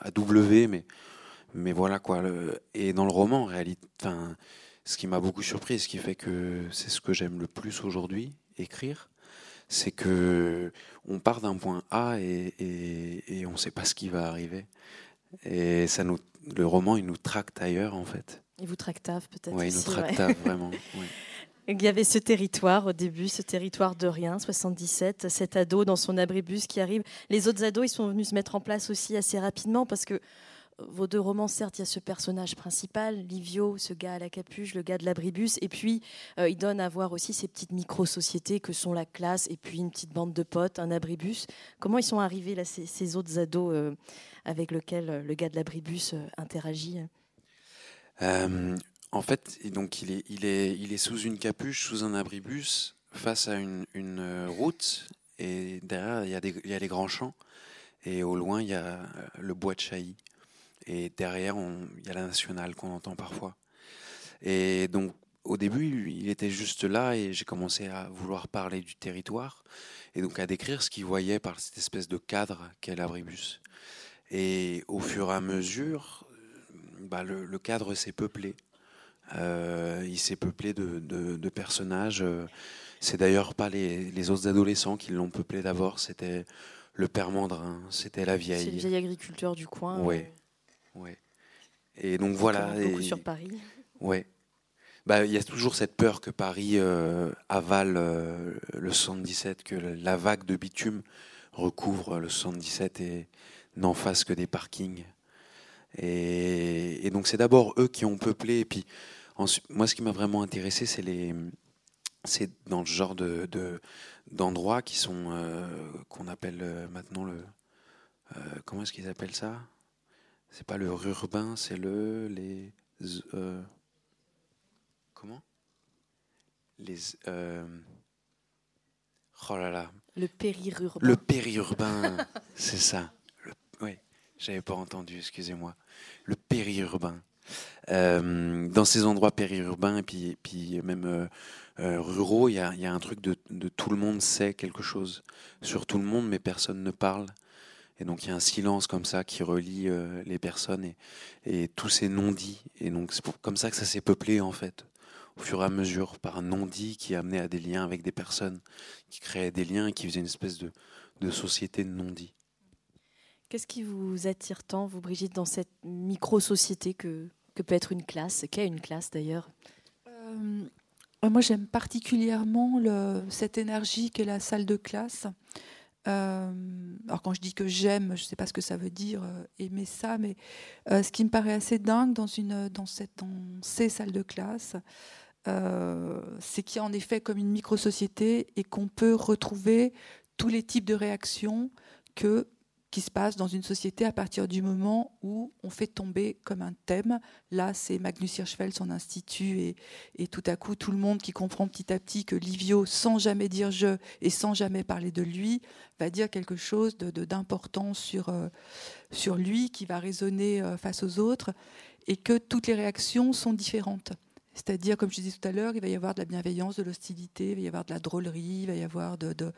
à W, mais mais voilà quoi. et dans le roman, en réalité, ce qui m'a beaucoup surpris, ce qui fait que c'est ce que j'aime le plus aujourd'hui, écrire, c'est que on part d'un point A et, et, on ne sait pas ce qui va arriver. Et ça nous, le roman, il nous tracte ailleurs en fait. Il vous tractave peut-être. Oui, il nous tractave vraiment. Il y avait ce territoire au début, ce territoire de rien, 77, cet ado dans son abribus qui arrive. Les autres ados, ils sont venus se mettre en place aussi assez rapidement parce que vos deux romans, certes, il y a ce personnage principal, Livio, ce gars à la capuche, le gars de l'abribus, et puis euh, il donne à voir aussi ces petites micro-sociétés que sont la classe et puis une petite bande de potes, un abribus. Comment ils sont arrivés, là, ces, autres ados euh, avec lesquels euh, le gars de l'abribus interagit? En fait, donc il est, sous une capuche, sous un abribus, face à une, route, et derrière, il y, a des, il y a les grands champs. Et au loin, il y a le bois de Chailly. Et derrière, il y a la nationale qu'on entend parfois. Et donc, au début, il était juste là et j'ai commencé à vouloir parler du territoire et donc à décrire ce qu'il voyait par cette espèce de cadre qu'est l'abribus. Et au fur et à mesure, bah, le, cadre s'est peuplé. Euh, il s'est peuplé de, personnages. C'est d'ailleurs pas les, autres adolescents qui l'ont peuplé d'abord, c'était le père Mandrin, c'était la vieille. C'est le vieil agriculteur du coin. Oui. Ouais. Et donc voilà. Beaucoup sur Paris. Ouais. Bah, il y a toujours cette peur que Paris euh, avale euh, le 77, que la vague de bitume recouvre le 77 et n'en fasse que des parkings. Et, donc c'est d'abord eux qui ont peuplé. Et puis moi, ce qui m'a vraiment intéressé, c'est les, c'est dans ce genre de, d'endroits qui sont euh, qu'on appelle maintenant le, comment est-ce qu'ils appellent ça? C'est pas le urbain, c'est le. Les. Euh, comment? Les. Euh, oh là là. Le périurbain. Le périurbain, c'est ça. oui, j'avais pas entendu, excusez-moi. Le périurbain. Euh, dans ces endroits périurbains et puis, puis même ruraux, il y a, y a, un truc de, de, tout le monde sait quelque chose sur tout le monde, mais personne ne parle. Et donc il y a un silence comme ça qui relie euh, les personnes et, et tous ces non-dits. Et donc c'est comme ça que ça s'est peuplé en fait, au fur et à mesure, par un non-dit qui amenait à des liens avec des personnes, qui créaient des liens et qui faisait une espèce de, de société de non-dits. Qu'est-ce qui vous attire tant, vous Brigitte, dans cette micro-société que, que peut être une classe Qu'est une classe d'ailleurs? Euh, Moi j'aime particulièrement le, cette énergie qu'est la salle de classe. Euh, alors quand je dis que j'aime, je ne sais pas ce que ça veut dire euh, aimer ça, mais euh, ce qui me paraît assez dingue dans, cette, dans ces salles de classe, c'est qu'il y a en effet comme une micro-société et qu'on peut retrouver tous les types de réactions que qui se passe dans une société à partir du moment où on fait tomber comme un thème. Là, c'est Magnus Hirschfeld, son institut, et, tout à coup, tout le monde qui comprend petit à petit que Livio, sans jamais dire je et sans jamais parler de lui, va dire quelque chose d'important de, sur, euh, sur lui, qui va résonner euh, face aux autres, et que toutes les réactions sont différentes. C'est-à-dire, comme je disais tout à l'heure, il va y avoir de la bienveillance, de l'hostilité, il va y avoir de la drôlerie, il va y avoir de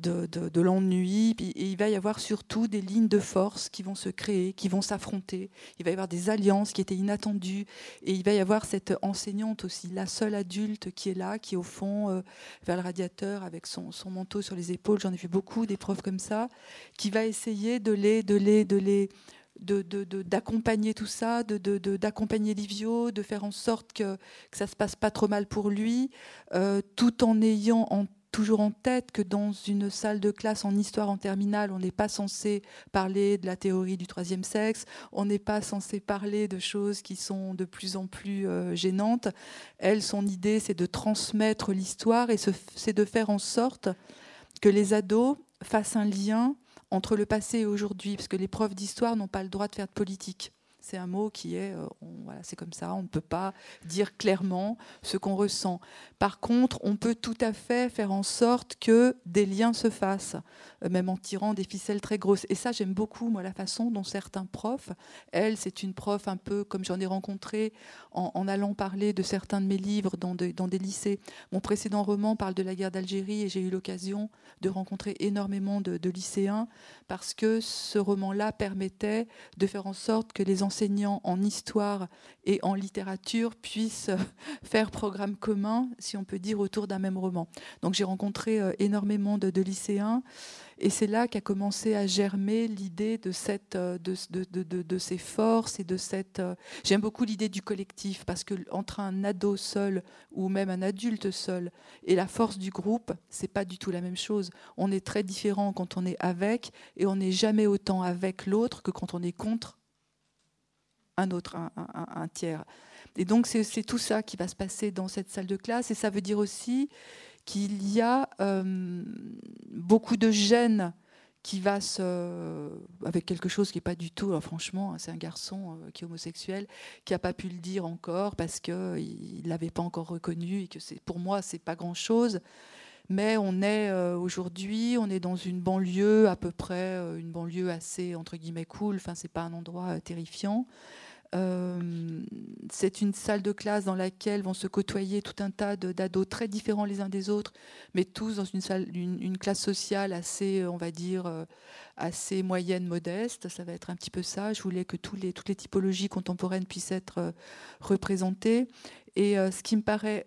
de, de, l'ennui. Et il va y avoir surtout des lignes de force qui vont se créer, qui vont s'affronter. Il va y avoir des alliances qui étaient inattendues. Et il va y avoir cette enseignante aussi, la seule adulte qui est là, qui est au fond euh, vers le radiateur avec son, son manteau sur les épaules. J'en ai vu beaucoup des profs comme ça, qui va essayer de les, de les, de les d'accompagner tout ça, d'accompagner Livio, de faire en sorte que, que ça se passe pas trop mal pour lui, euh, tout en ayant en toujours en tête que dans une salle de classe en histoire en terminale, on n'est pas censé parler de la théorie du troisième sexe, on n'est pas censé parler de choses qui sont de plus en plus euh, gênantes. Elle, son idée, c'est de transmettre l'histoire et c'est de faire en sorte que les ados fassent un lien entre le passé et aujourd'hui, parce que les profs d'histoire n'ont pas le droit de faire de politique. C'est un mot qui est, euh, voilà, c'est comme ça, on ne peut pas dire clairement ce qu'on ressent. Par contre, on peut tout à fait faire en sorte que des liens se fassent, même en tirant des ficelles très grosses. Et ça, j'aime beaucoup, moi, la façon dont certains profs, elle, c'est une prof un peu comme j'en ai rencontré en, allant parler de certains de mes livres dans, des lycées. Mon précédent roman parle de la guerre d'Algérie et j'ai eu l'occasion de rencontrer énormément de, de lycéens parce que ce roman-là permettait de faire en sorte que les enseignants en histoire et en littérature puissent faire programme commun, si on peut dire, autour d'un même roman. Donc j'ai rencontré euh, énormément de, lycéens et c'est là qu'a commencé à germer l'idée de, euh, ces forces et de cette... Euh, j'aime beaucoup l'idée du collectif parce que entre un ado seul ou même un adulte seul et la force du groupe, c'est pas du tout la même chose. On est très différent quand on est avec et on n'est jamais autant avec l'autre que quand on est contre un autre, un, tiers. Et donc c'est tout ça qui va se passer dans cette salle de classe. Et ça veut dire aussi qu'il y a euh, beaucoup de gêne qui va se, avec quelque chose qui n'est pas du tout, franchement, c'est un garçon euh, qui est homosexuel, qui n'a pas pu le dire encore parce qu'il ne l'avait pas encore reconnu et que pour moi, c'est pas grand-chose. Mais on est euh, aujourd'hui, on est dans une banlieue à peu près, une banlieue assez entre guillemets cool. Enfin, c'est pas un endroit terrifiant. Euh, c'est une salle de classe dans laquelle vont se côtoyer tout un tas d'ados très différents les uns des autres, mais tous dans une, salle, une, classe sociale assez, on va dire, euh, assez moyenne, modeste. Ça va être un petit peu ça. Je voulais que toutes les typologies contemporaines puissent être euh, représentées. Et ce qui me paraît,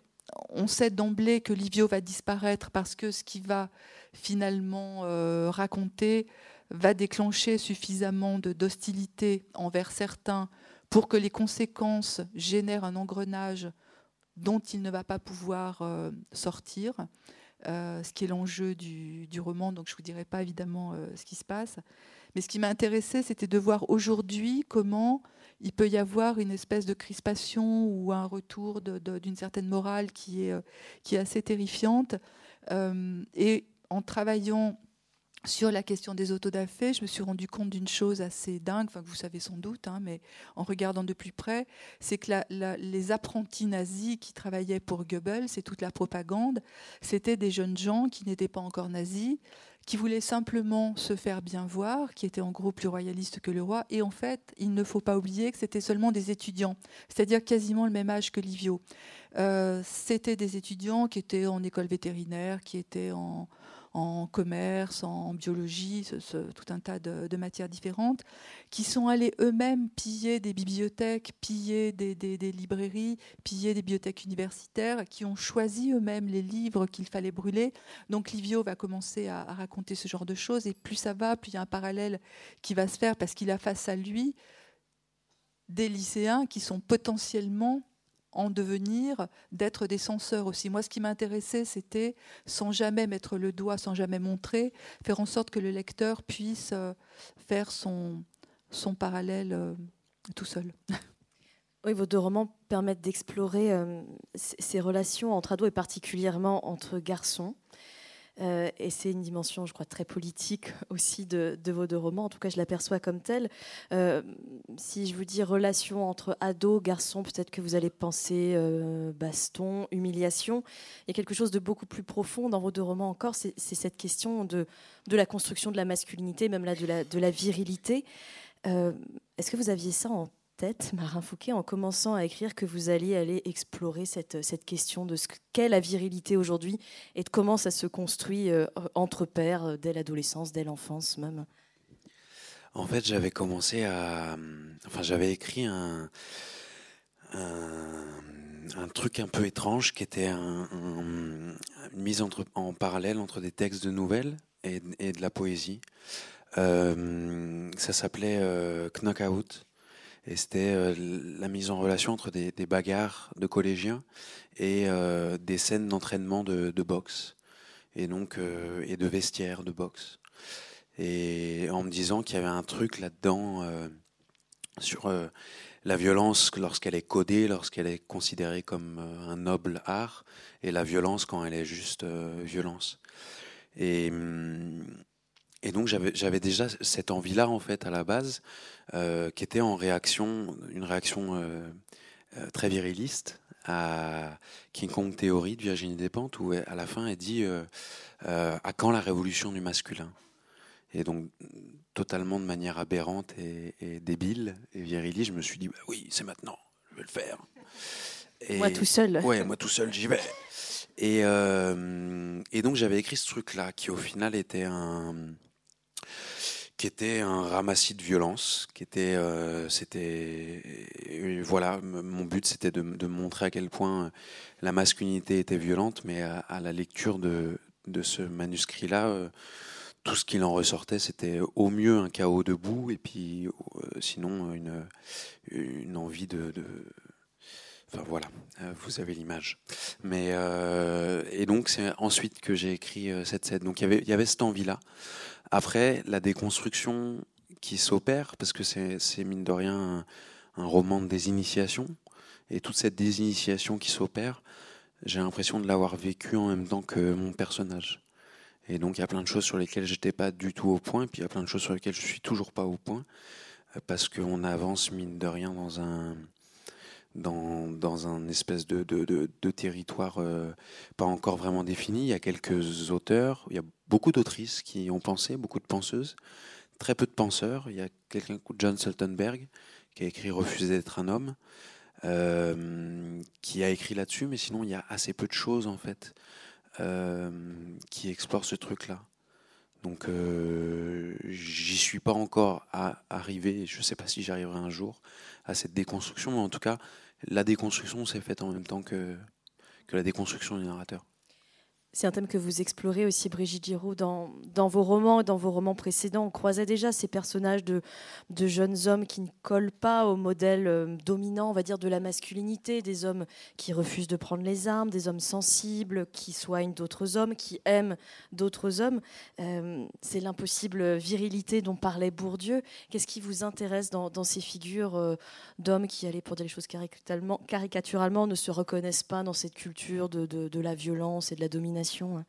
on sait d'emblée que Livio va disparaître parce que ce qui va finalement raconter va déclencher suffisamment d'hostilité envers certains pour que les conséquences génèrent un engrenage dont il ne va pas pouvoir euh, sortir, euh, ce qui est l'enjeu du, roman, donc je ne vous dirai pas évidemment euh, ce qui se passe. Mais ce qui m'a intéressé, c'était de voir aujourd'hui comment il peut y avoir une espèce de crispation ou un retour d'une certaine morale qui est, qui est assez terrifiante. et en travaillant sur la question des autodafés, je me suis rendu compte d'une chose assez dingue, que vous savez sans doute, hein, mais en regardant de plus près, c'est que les apprentis nazis qui travaillaient pour Goebbels c'est toute la propagande, c'était des jeunes gens qui n'étaient pas encore nazis, qui voulaient simplement se faire bien voir, qui étaient en gros plus royalistes que le roi. Et en fait, il ne faut pas oublier que c'était seulement des étudiants, c'est-à-dire quasiment le même âge que Livio. Euh, c'était des étudiants qui étaient en école vétérinaire, qui étaient en, en commerce, en biologie, tout un tas de, matières différentes, qui sont allés eux-mêmes piller des bibliothèques, piller des, librairies, piller des bibliothèques universitaires, qui ont choisi eux-mêmes les livres qu'il fallait brûler. Donc Livio va commencer à, à raconter ce genre de choses, et plus ça va, plus il y a un parallèle qui va se faire, parce qu'il a face à lui des lycéens qui sont potentiellement en devenir d'être des censeurs aussi. Moi, ce qui m'intéressait, c'était, sans jamais mettre le doigt, sans jamais montrer, faire en sorte que le lecteur puisse euh, faire son, son parallèle euh, tout seul. Oui, vos deux romans permettent d'explorer euh, ces relations entre ados et particulièrement entre garçons. Euh, et c'est une dimension, je crois, très politique aussi de, vos deux romans. En tout cas, je l'aperçois comme telle. Euh, si je vous dis relation entre ado, garçon, peut-être que vous allez penser euh, baston, humiliation. Il y a quelque chose de beaucoup plus profond dans vos deux romans encore. C'est cette question de, la construction de la masculinité, même là de la, de la virilité. Est-ce que vous aviez ça en tête, Marin Fouquet, en commençant à écrire que vous alliez aller explorer cette, cette question de ce qu'est la virilité aujourd'hui et de comment ça se construit euh, entre pères euh, dès l'adolescence, dès l'enfance même En fait, j'avais commencé à... Enfin, j'avais écrit un, un, truc un peu étrange qui était un, une mise en parallèle entre des textes de nouvelles et, et de la poésie. Euh, ça s'appelait Knockout. Et c'était euh, la mise en relation entre des, bagarres de collégiens et euh, des scènes d'entraînement de, boxe et donc euh, et de vestiaires de boxe. Et en me disant qu'il y avait un truc là-dedans sur la violence lorsqu'elle est codée, lorsqu'elle est considérée comme un noble art, et la violence quand elle est juste violence. Et hum, et donc j'avais déjà cette envie-là en fait à la base, euh, qui était en réaction, une réaction euh, euh, très viriliste à King Kong Theory de Virginie Despentes, où à la fin elle dit à quand la révolution du masculin? Et donc totalement de manière aberrante et, débile et viriliste, je me suis dit bah oui c'est maintenant, je vais le faire. Et, moi tout seul. Ouais, moi tout seul j'y vais. Et, et donc j'avais écrit ce truc-là qui au final était un qui était un ramassis de violence, qui était, euh, c'était, voilà, mon but c'était de, montrer à quel point la masculinité était violente, mais à, la lecture de, ce manuscrit-là, euh, tout ce qu'il en ressortait, c'était au mieux un chaos debout, et puis euh, sinon une, envie de, de Enfin voilà, vous avez l'image. Mais et donc c'est ensuite que j'ai écrit cette scène. Donc il y avait, il y avait cette envie-là. Après, la déconstruction qui s'opère, parce que c'est mine de rien un, roman de désinitiation, et toute cette désinitiation qui s'opère, j'ai l'impression de l'avoir vécu en même temps que mon personnage. Et donc il y a plein de choses sur lesquelles j'étais pas du tout au point, puis il y a plein de choses sur lesquelles je suis toujours pas au point, parce qu'on avance mine de rien dans un dans, dans un espèce de, de, de, territoire euh, pas encore vraiment défini. Il y a quelques auteurs, il y a beaucoup d'autrices qui ont pensé, beaucoup de penseuses, très peu de penseurs. Il y a quelqu'un, John Sultenberg, qui a écrit Refuser d'être un homme, euh, qui a écrit là-dessus, mais sinon il y a assez peu de choses en fait euh, qui explorent ce truc-là. Donc j'y suis pas encore à arriver, je ne sais pas si j'arriverai un jour à cette déconstruction, mais en tout cas, la déconstruction s'est faite en même temps que la déconstruction du narrateur. C'est un thème que vous explorez aussi, Brigitte Giraud, dans, vos romans et dans vos romans précédents. On croisait déjà ces personnages de, jeunes hommes qui ne collent pas au modèle euh, dominant, on va dire, de la masculinité, des hommes qui refusent de prendre les armes, des hommes sensibles, qui soignent d'autres hommes, qui aiment d'autres hommes. Euh, c'est l'impossible virilité dont parlait Bourdieu. Qu'est-ce qui vous intéresse dans, ces figures euh, d'hommes qui, allaient pour dire les choses caricaturalement, caricaturalement, ne se reconnaissent pas dans cette culture de la violence et de la domination Hein.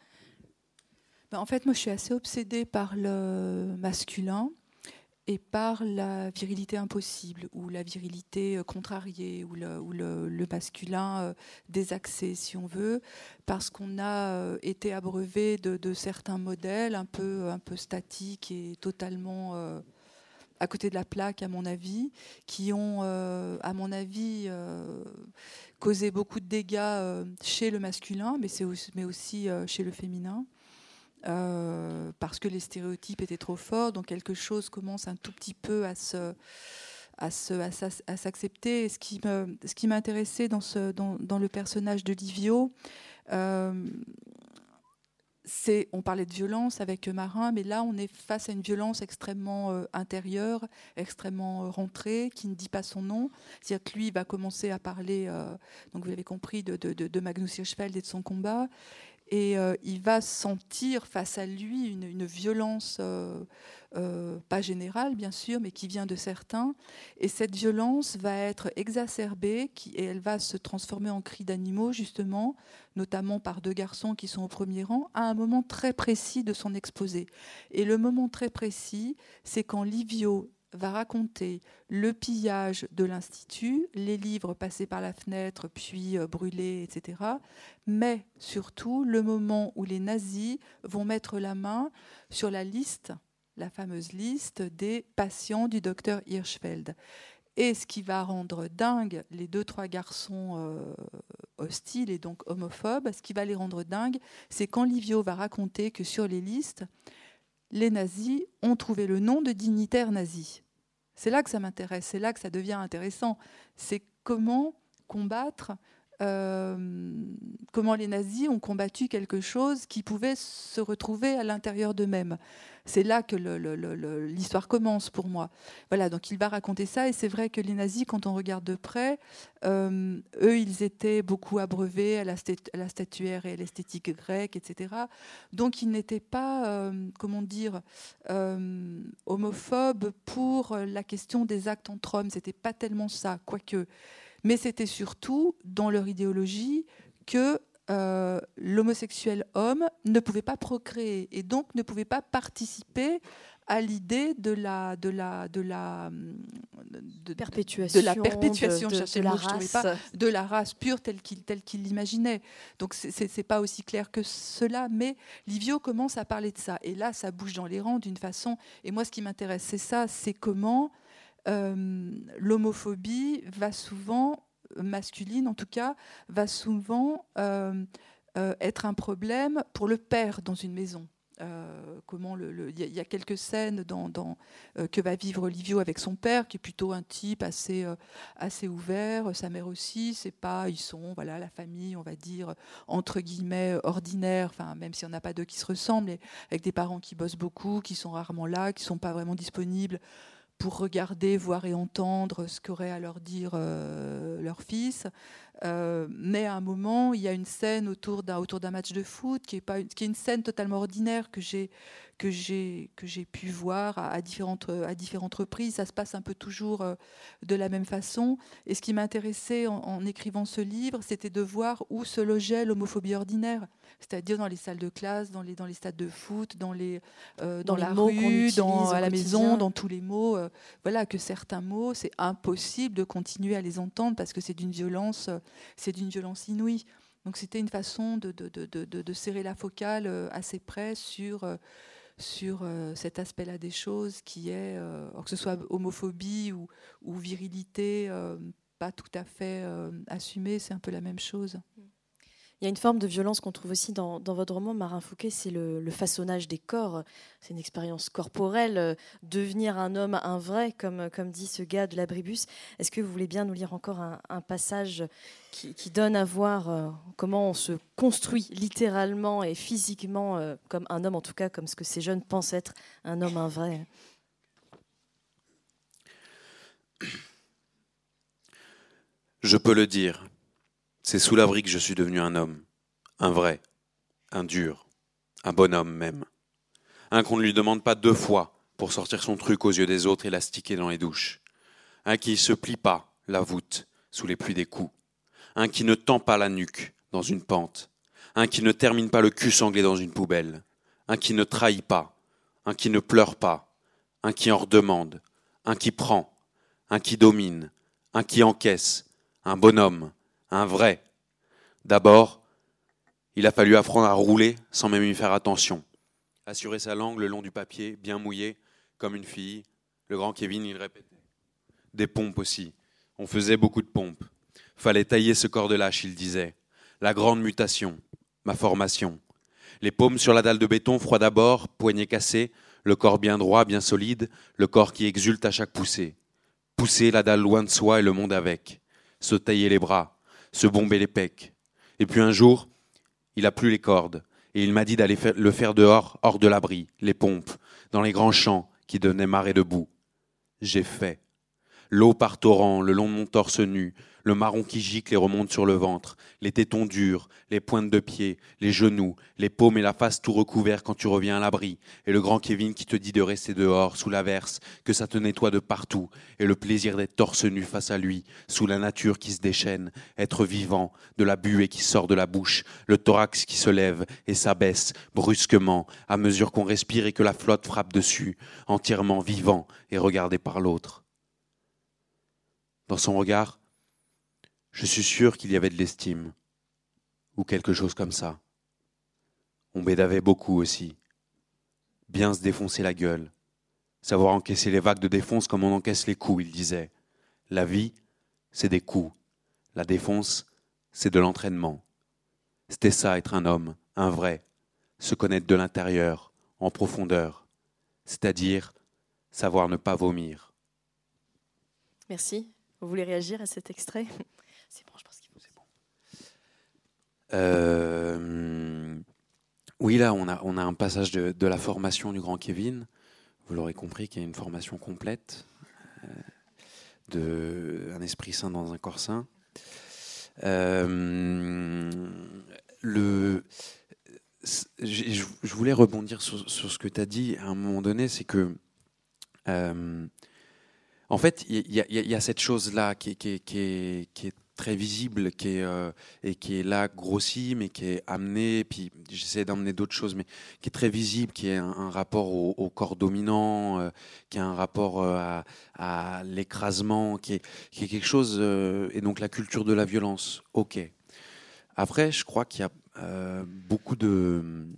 Ben, en fait, moi, je suis assez obsédée par le masculin et par la virilité impossible ou la virilité euh, contrariée ou le, masculin euh, désaxé si on veut parce qu'on a euh, été abreuvé de, certains modèles un peu statiques et totalement à côté de la plaque à mon avis qui ont à mon avis causé beaucoup de dégâts euh, chez le masculin, mais, aussi, mais aussi euh, chez le féminin. Euh, parce que les stéréotypes étaient trop forts, donc quelque chose commence un tout petit peu à se à, à, s'accepter. Ce qui me, ce qui m'intéressait dans, ce, dans, dans, le personnage de Livio, on parlait de violence avec Marin, mais là on est face à une violence extrêmement euh, intérieure, extrêmement euh, rentrée, qui ne dit pas son nom. C'est-à-dire que lui va commencer à parler, euh, donc vous l'avez compris, de, Magnus Hirschfeld et de son combat. Et euh, il va sentir face à lui une, violence, euh, euh, pas générale bien sûr, mais qui vient de certains. Et cette violence va être exacerbée et elle va se transformer en cri d'animaux, justement, notamment par deux garçons qui sont au premier rang, à un moment très précis de son exposé. Et le moment très précis, c'est quand Livio va raconter le pillage de l'Institut, les livres passés par la fenêtre puis euh, brûlés, etc. Mais surtout le moment où les nazis vont mettre la main sur la liste, la fameuse liste des patients du docteur Hirschfeld. Et ce qui va rendre dingue les deux, trois garçons euh, hostiles et donc homophobes, ce qui va les rendre dingues, c'est quand Livio va raconter que sur les listes, les nazis ont trouvé le nom de dignitaire nazi. C'est là que ça m'intéresse, c'est là que ça devient intéressant. C'est comment combattre, euh, comment les nazis ont combattu quelque chose qui pouvait se retrouver à l'intérieur d'eux-mêmes. C'est là que l'histoire commence pour moi. Voilà, donc il va raconter ça, et c'est vrai que les nazis, quand on regarde de près, euh, eux, ils étaient beaucoup abreuvés à la, statuaire et à l'esthétique grecque, etc. Donc ils n'étaient pas, euh, comment dire, homophobes pour la question des actes entre hommes. C'était pas tellement ça, quoique. Mais c'était surtout dans leur idéologie que euh, l'homosexuel homme ne pouvait pas procréer et donc ne pouvait pas participer à l'idée de la de la de la de, perpétuation de la perpétuation de, la race. Pas, de la race pure telle qu'il tel qu'il l'imaginait donc c'est pas aussi clair que cela mais Livio commence à parler de ça et là ça bouge dans les rangs d'une façon et moi ce qui m'intéresse c'est ça c'est comment l'homophobie va souvent masculine en tout cas, va souvent euh, euh, être un problème pour le père dans une maison. Euh, comment il y, a quelques scènes dans, que va vivre Livio avec son père, qui est plutôt un type assez assez ouvert. Sa mère aussi, c'est pas, ils sont voilà la famille, on va dire entre guillemets ordinaire. Enfin, même si on n'a pas deux qui se ressemblent, avec des parents qui bossent beaucoup, qui sont rarement là, qui sont pas vraiment disponibles pour regarder, voir et entendre ce qu'aurait à leur dire euh, leur fils. Euh, mais à un moment, il y a une scène autour d'un match de foot qui est pas qui est une scène totalement ordinaire que j'ai que j'ai que j'ai pu voir à, différentes à différentes reprises. Ça se passe un peu toujours euh, de la même façon. Et ce qui m'intéressait en, écrivant ce livre, c'était de voir où se logeait l'homophobie ordinaire, c'est-à-dire dans les salles de classe, dans les dans les stades de foot, dans les euh, dans, la rue, dans à la maison, dans tous les mots. Euh, voilà que certains mots, c'est impossible de continuer à les entendre parce que c'est d'une violence, c'est d'une violence inouïe. Donc c'était une façon de, de, de, de, serrer la focale assez près sur sur euh, cet aspect-là des choses qui est, euh, que ce soit homophobie ou, ou virilité, euh, pas tout à fait assumée, c'est un peu la même chose. Il y a une forme de violence qu'on trouve aussi dans, votre roman, Marin Fouquet, c'est le, façonnage des corps. C'est une expérience corporelle, euh, devenir un homme, un vrai, comme, comme dit ce gars de l'abribus. Est-ce que vous voulez bien nous lire encore un, passage qui, donne à voir euh, comment on se construit littéralement et physiquement euh, comme un homme, en tout cas comme ce que ces jeunes pensent être un homme, un vrai? Je peux le dire. C'est sous l'abri que je suis devenu un homme, un vrai, un dur, un bonhomme même. Un qu'on ne lui demande pas deux fois pour sortir son truc aux yeux des autres élastiqués dans les douches. Un qui ne se plie pas la voûte sous les pluies des coups. Un qui ne tend pas la nuque dans une pente. Un qui ne termine pas le cul sanglé dans une poubelle. Un qui ne trahit pas. Un qui ne pleure pas. Un qui en redemande. Un qui prend. Un qui domine. Un qui encaisse. Un bonhomme un vrai. D'abord, il a fallu apprendre à rouler sans même y faire attention. Assurer sa langue le long du papier, bien mouillé, comme une fille. Le grand Kevin, il répétait. Des pompes aussi. On faisait beaucoup de pompes. Fallait tailler ce corps de lâche, il disait. La grande mutation, ma formation. Les paumes sur la dalle de béton, froid d'abord, poignets cassés, le corps bien droit, bien solide, le corps qui exulte à chaque poussée. Pousser la dalle loin de soi et le monde avec. Se tailler les bras, se bomber les pecs. Et puis un jour, il a plus les cordes, et il m'a dit d'aller le faire dehors, hors de l'abri, les pompes, dans les grands champs qui donnaient marée debout. J'ai fait. L'eau par torrent, le long de mon torse nu, le marron qui gicle et remonte sur le ventre, les tétons durs, les pointes de pied, les genoux, les paumes et la face tout recouvert quand tu reviens à l'abri, et le grand Kevin qui te dit de rester dehors, sous l'averse, que ça te nettoie de partout, et le plaisir d'être torse nu face à lui, sous la nature qui se déchaîne, être vivant, de la buée qui sort de la bouche, le thorax qui se lève et s'abaisse brusquement à mesure qu'on respire et que la flotte frappe dessus, entièrement vivant et regardé par l'autre. Dans son regard, je suis sûr qu'il y avait de l'estime, ou quelque chose comme ça. On bédavait beaucoup aussi. Bien se défoncer la gueule. Savoir encaisser les vagues de défonce comme on encaisse les coups, il disait. La vie, c'est des coups. La défonce, c'est de l'entraînement. C'était ça, être un homme, un vrai, se connaître de l'intérieur, en profondeur, c'est-à-dire savoir ne pas vomir. Merci. Vous voulez réagir à cet extrait C'est bon, je pense qu'il faut. C'est bon. Euh, oui, là, on a, un passage de, la formation du grand Kevin. Vous l'aurez compris, qu'il y a une formation complète euh, de un esprit saint dans un corps saint. Euh, je, voulais rebondir sur, ce que tu as dit à un moment donné, c'est que euh, en fait, il y, a cette chose-là qui, qui, qui, qui, est très visible, qui est, euh, et qui est là grossie, mais qui est amenée, puis j'essaie d'emmener d'autres choses, mais qui est très visible, qui est un, rapport au, corps dominant, euh, qui a un rapport euh, à, l'écrasement, qui est, quelque chose, et donc la culture de la violence, ok. Après, je crois qu'il y a beaucoup d'hommes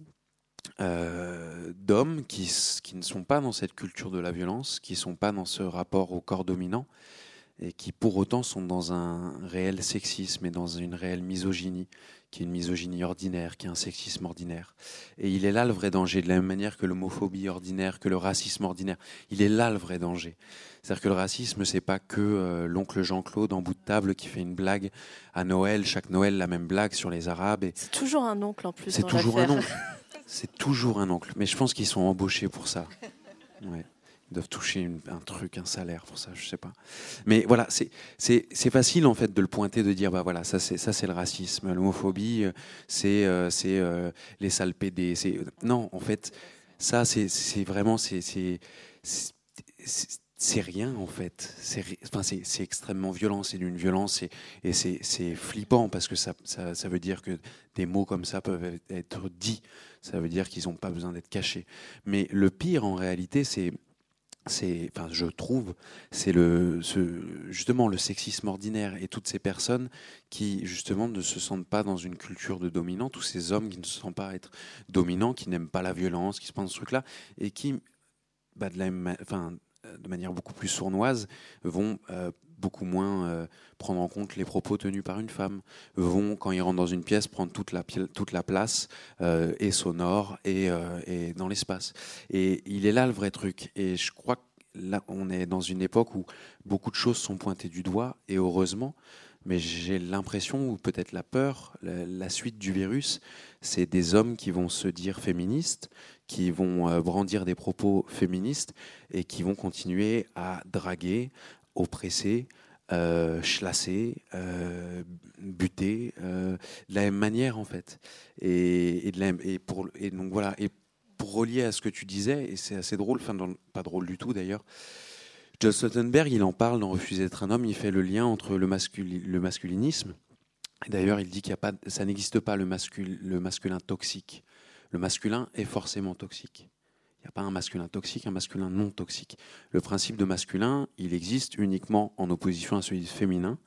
qui, qui, ne sont pas dans cette culture de la violence, qui ne sont pas dans ce rapport au corps dominant, et qui pour autant sont dans un réel sexisme et dans une réelle misogynie, qui est une misogynie ordinaire, qui est un sexisme ordinaire. Et il est là le vrai danger, de la même manière que l'homophobie ordinaire, que le racisme ordinaire. Il est là le vrai danger. C'est-à-dire que le racisme, c'est pas que euh, l'oncle Jean-Claude en bout de table qui fait une blague à Noël, chaque Noël la même blague sur les Arabes. Et... C'est toujours un oncle en plus. C'est toujours un oncle. C'est toujours un oncle. Mais je pense qu'ils sont embauchés pour ça. Ouais. Doivent toucher un truc, un salaire pour ça, je sais pas. Mais voilà, c'est facile en fait de le pointer, de dire bah voilà, ça c'est le racisme, l'homophobie, c'est euh, c'est euh, les sales. Non, en fait, ça c'est vraiment c'est rien en fait. C'est extrêmement violent, c'est d'une violence et, et c'est flippant parce que ça, ça, ça, veut dire que des mots comme ça peuvent être dits. Ça veut dire qu'ils n'ont pas besoin d'être cachés. Mais le pire en réalité, c'est c'est, enfin, je trouve, c'est le, justement le sexisme ordinaire et toutes ces personnes qui, justement, ne se sentent pas dans une culture de dominant, tous ces hommes qui ne se sentent pas être dominants, qui n'aiment pas la violence, qui se pensent ce truc-là, et qui, bah, enfin, de manière beaucoup plus sournoise, vont euh, beaucoup moins euh, prendre en compte les propos tenus par une femme, vont, quand ils rentrent dans une pièce, prendre toute la, toute la place, euh, et sonore, et, euh, et dans l'espace. Et il est là le vrai truc. Et je crois que là, on est dans une époque où beaucoup de choses sont pointées du doigt, et heureusement, mais j'ai l'impression, ou peut-être la peur, la, suite du virus, c'est des hommes qui vont se dire féministes, qui vont brandir des propos féministes et qui vont continuer à draguer, oppresser, euh, euh, buter, euh, de la même manière en fait. Et, pour, donc voilà. Et pour relier à ce que tu disais, et c'est assez drôle, enfin pas drôle du tout d'ailleurs. John Stoltenberg, il en parle dans Refuser d'être un homme. Il fait le lien entre le, masculi, le masculinisme. D'ailleurs, il dit qu'il a ça n'existe pas le masculin toxique. Le masculin est forcément toxique. N'y a pas un masculin toxique, un masculin non toxique. Le principe de masculin, il existe uniquement en opposition à celui de féminin,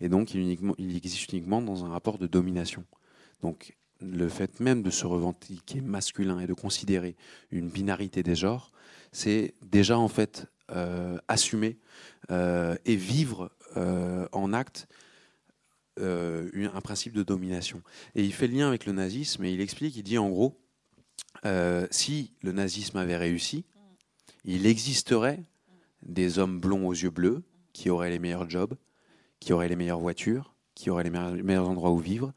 et donc il, existe uniquement dans un rapport de domination. Donc le fait même de se revendiquer masculin et de considérer une binarité des genres, c'est déjà en fait euh, assumer euh, et vivre euh, en acte un principe de domination. Et il fait le lien avec le nazisme et il explique, il dit en gros, euh, si le nazisme avait réussi, il existerait des hommes blonds aux yeux bleus qui auraient les meilleurs jobs, qui auraient les meilleures voitures, qui auraient les meilleurs endroits où vivre,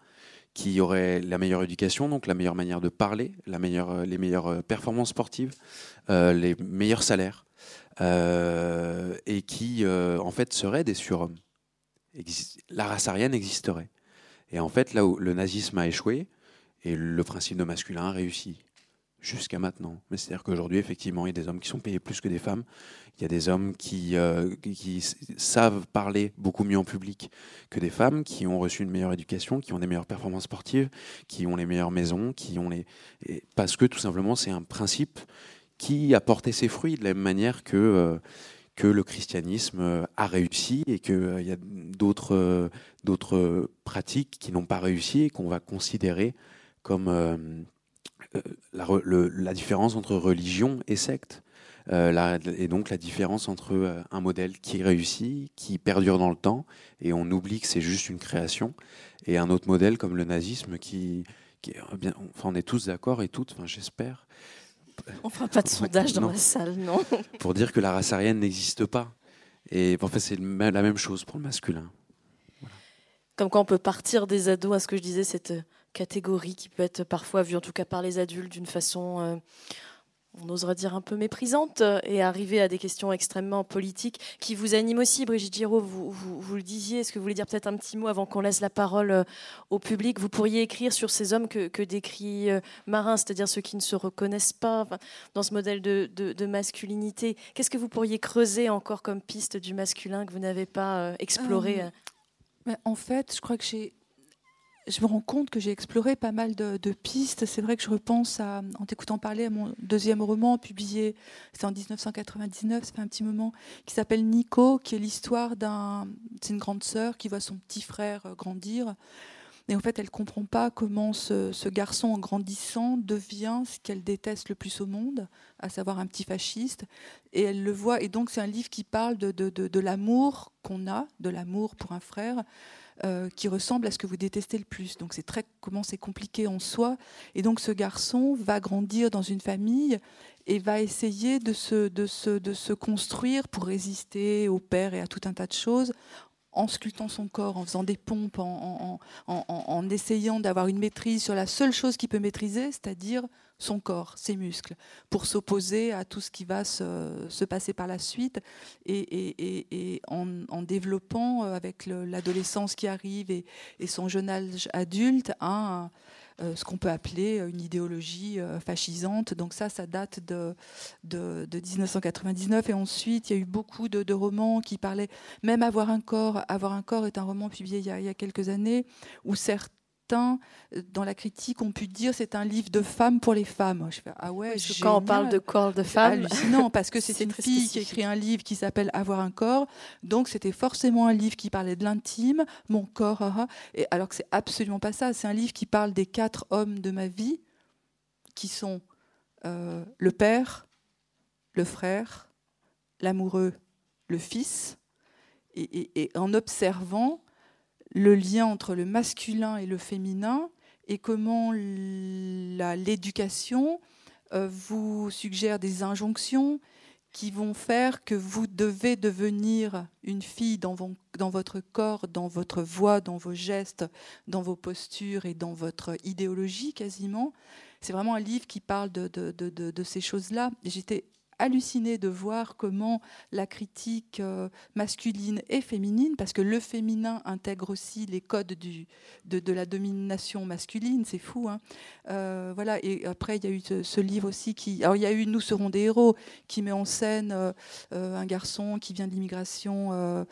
qui auraient la meilleure éducation, donc la meilleure manière de parler, meilleure, les meilleures performances sportives, euh, les meilleurs salaires, euh, et qui euh, en fait seraient des surhommes. la race aryenne existerait. Et en fait, là où le nazisme a échoué, et le principe de masculin a réussi jusqu'à maintenant. Mais c'est-à-dire qu'aujourd'hui, effectivement, il y a des hommes qui sont payés plus que des femmes. Il y a des hommes qui, euh, savent parler beaucoup mieux en public que des femmes, qui ont reçu une meilleure éducation, qui ont des meilleures performances sportives, qui ont les meilleures maisons, qui ont les... parce que tout simplement, c'est un principe qui a porté ses fruits de la même manière que... Euh, que le christianisme a réussi et qu'il euh, y a d'autres pratiques qui n'ont pas réussi et qu'on va considérer comme euh, la, la, différence entre religion et secte. Euh, et donc la différence entre euh, un modèle qui réussit, qui perdure dans le temps, et on oublie que c'est juste une création, et un autre modèle comme le nazisme qui, qui bien, enfin on est tous d'accord et toutes, enfin j'espère. On fera pas de sondage dans la salle, non. Pour dire que la race aryenne n'existe pas. Et en fait c'est la même chose pour le masculin. Comme quand on peut partir des ados à ce que je disais, cette catégorie qui peut être parfois vue, en tout cas par les adultes, d'une façon, euh, on oserait dire un peu méprisante, et arriver à des questions extrêmement politiques qui vous animent aussi. Brigitte Giraud, vous, vous, le disiez, est-ce que vous voulez dire peut-être un petit mot avant qu'on laisse la parole euh, au public? Vous pourriez écrire sur ces hommes que, que décrit euh, Marin, c'est-à-dire ceux qui ne se reconnaissent pas dans ce modèle de, de, masculinité. Qu'est-ce que vous pourriez creuser encore comme piste du masculin que vous n'avez pas exploré En fait, je crois que j'ai je me rends compte que j'ai exploré pas mal de, pistes. C'est vrai que je repense en t'écoutant parler à mon deuxième roman publié, c'est en 1999, ça fait un petit moment, qui s'appelle Nico, qui est l'histoire d'un, c'est une grande sœur qui voit son petit frère euh, grandir. Et en fait, elle comprend pas comment ce, garçon, en grandissant, devient ce qu'elle déteste le plus au monde, à savoir un petit fasciste. Et elle le voit. Et donc, c'est un livre qui parle de l'amour qu'on a, de l'amour pour un frère, euh, qui ressemble à ce que vous détestez le plus. Donc c'est très comment c'est compliqué en soi. Et donc ce garçon va grandir dans une famille et va essayer de se, de se, de se construire pour résister au père et à tout un tas de choses en sculptant son corps, en faisant des pompes, en, en, en, en essayant d'avoir une maîtrise sur la seule chose qu'il peut maîtriser, c'est-à-dire son corps, ses muscles, pour s'opposer à tout ce qui va se, passer par la suite, et, en, développant euh, avec l'adolescence qui arrive et, son jeune âge adulte un, euh, ce qu'on peut appeler une idéologie euh, fascisante. Donc ça, ça date de, de, 1999. Et ensuite, il y a eu beaucoup de, romans qui parlaient, même Avoir un corps. Avoir un corps est un roman publié il y a, il y a quelques années, où certains euh, dans la critique, ont pu dire c'est un livre de femmes pour les femmes. Je fais, ah ouais, quand on parle de corps de femmes. Non, parce que c'est une fille qui écrit un livre qui s'appelle Avoir un corps. Donc c'était forcément un livre qui parlait de l'intime, mon corps. Ah, ah. et alors que c'est absolument pas ça. C'est un livre qui parle des quatre hommes de ma vie, qui sont euh, le père, le frère, l'amoureux, le fils. et en observant le lien entre le masculin et le féminin et comment l'éducation euh, vous suggère des injonctions qui vont faire que vous devez devenir une fille dans, votre corps, dans votre voix, dans vos gestes, dans vos postures et dans votre idéologie quasiment. C'est vraiment un livre qui parle de, de, de ces choses-là. J'étais halluciné de voir comment la critique euh, masculine et féminine, parce que le féminin intègre aussi les codes de, la domination masculine, c'est fou. Hein. Euh, voilà. Et après, il y a eu ce, livre aussi qui. Alors, il y a eu Nous serons des héros, qui met en scène euh, un garçon qui vient de l'immigration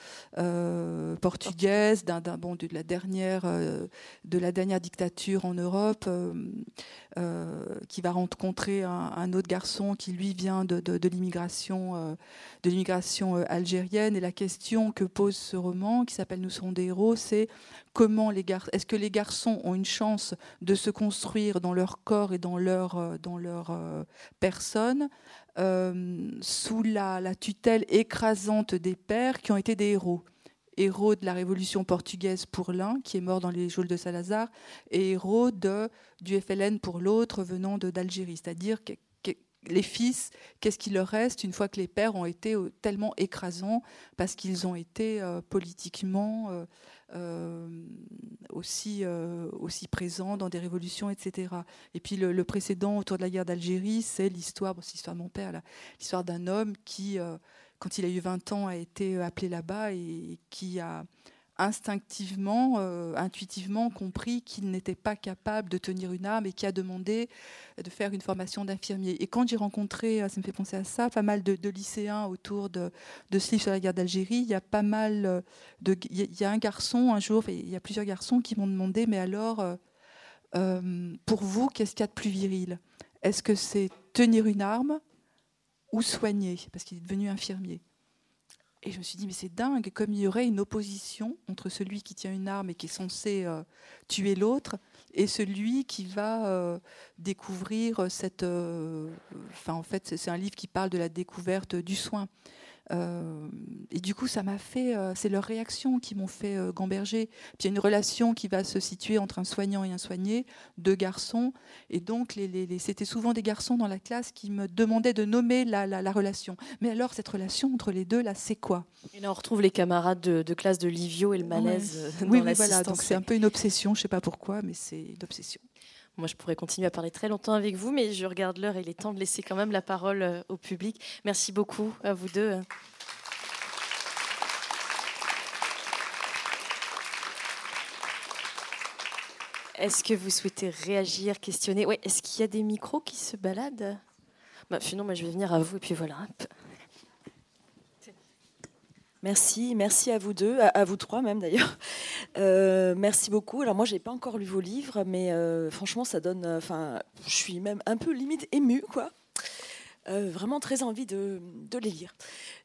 portugaise, d'un, bon, de la dernière, de la dernière dictature en Europe, qui va rencontrer un, autre garçon qui lui vient de l'immigration euh, euh, algérienne. Et la question que pose ce roman, qui s'appelle Nous serons des héros, c'est comment les gar est-ce que les garçons ont une chance de se construire dans leur corps et dans leur, euh, dans leur personne sous la tutelle écrasante des pères qui ont été des héros? Héros de la révolution portugaise pour l'un, qui est mort dans les geôles de Salazar, et héros du FLN pour l'autre, venant d'Algérie. C'est-à-dire les fils, qu'est-ce qu'il leur reste une fois que les pères ont été euh, tellement écrasants parce qu'ils ont été euh, politiquement euh, aussi, aussi présents dans des révolutions, etc. Et puis le, précédent autour de la guerre d'Algérie, c'est l'histoire, c'est l'histoire de mon père, l'histoire d'un homme qui, quand il a eu 20 ans, a été appelé là-bas et qui a instinctivement, euh, intuitivement compris qu'il n'était pas capable de tenir une arme et qui a demandé de faire une formation d'infirmier. Et quand j'ai rencontré, ça me fait penser à ça, pas mal de, lycéens autour de, ce livre sur la guerre d'Algérie, il y a pas mal de... Il y a un garçon un jour, il y a plusieurs garçons qui m'ont demandé, mais alors, pour vous, qu'est-ce qu'il y a de plus viril? Est-ce que c'est tenir une arme ou soigner Parce qu'il est devenu infirmier. Et je me suis dit, mais c'est dingue, comme il y aurait une opposition entre celui qui tient une arme et qui est censé euh, tuer l'autre, et celui qui va euh, découvrir cette... Euh, enfin, en fait, c'est un livre qui parle de la découverte du soin. Euh, et du coup, ça m'a fait, euh, c'est leurs réactions qui m'ont fait euh, gamberger. Puis il y a une relation qui va se situer entre un soignant et un soigné, deux garçons. Et donc, les, c'était souvent des garçons dans la classe qui me demandaient de nommer la, la, relation. Mais alors, cette relation entre les deux, là, c'est quoi? Et là, on retrouve les camarades de, classe de Livio et le malaise. oui, oui voilà. Donc, c'est un peu une obsession. Je sais pas pourquoi, mais c'est une obsession. Moi, je pourrais continuer à parler très longtemps avec vous, mais je regarde l'heure et il est temps de laisser quand même la parole euh, au public. Merci beaucoup à vous deux. Est-ce que vous souhaitez réagir, questionner? Ouais, Est-ce qu'il y a des micros qui se baladent? Bah, Sinon, je vais venir à vous et puis voilà. Merci, merci à vous deux, à, vous trois même d'ailleurs. Euh, merci beaucoup. Alors moi, j'ai pas encore lu vos livres, mais euh, franchement, ça donne. Euh, enfin, je suis même un peu limite émue, quoi. vraiment très envie de, les lire.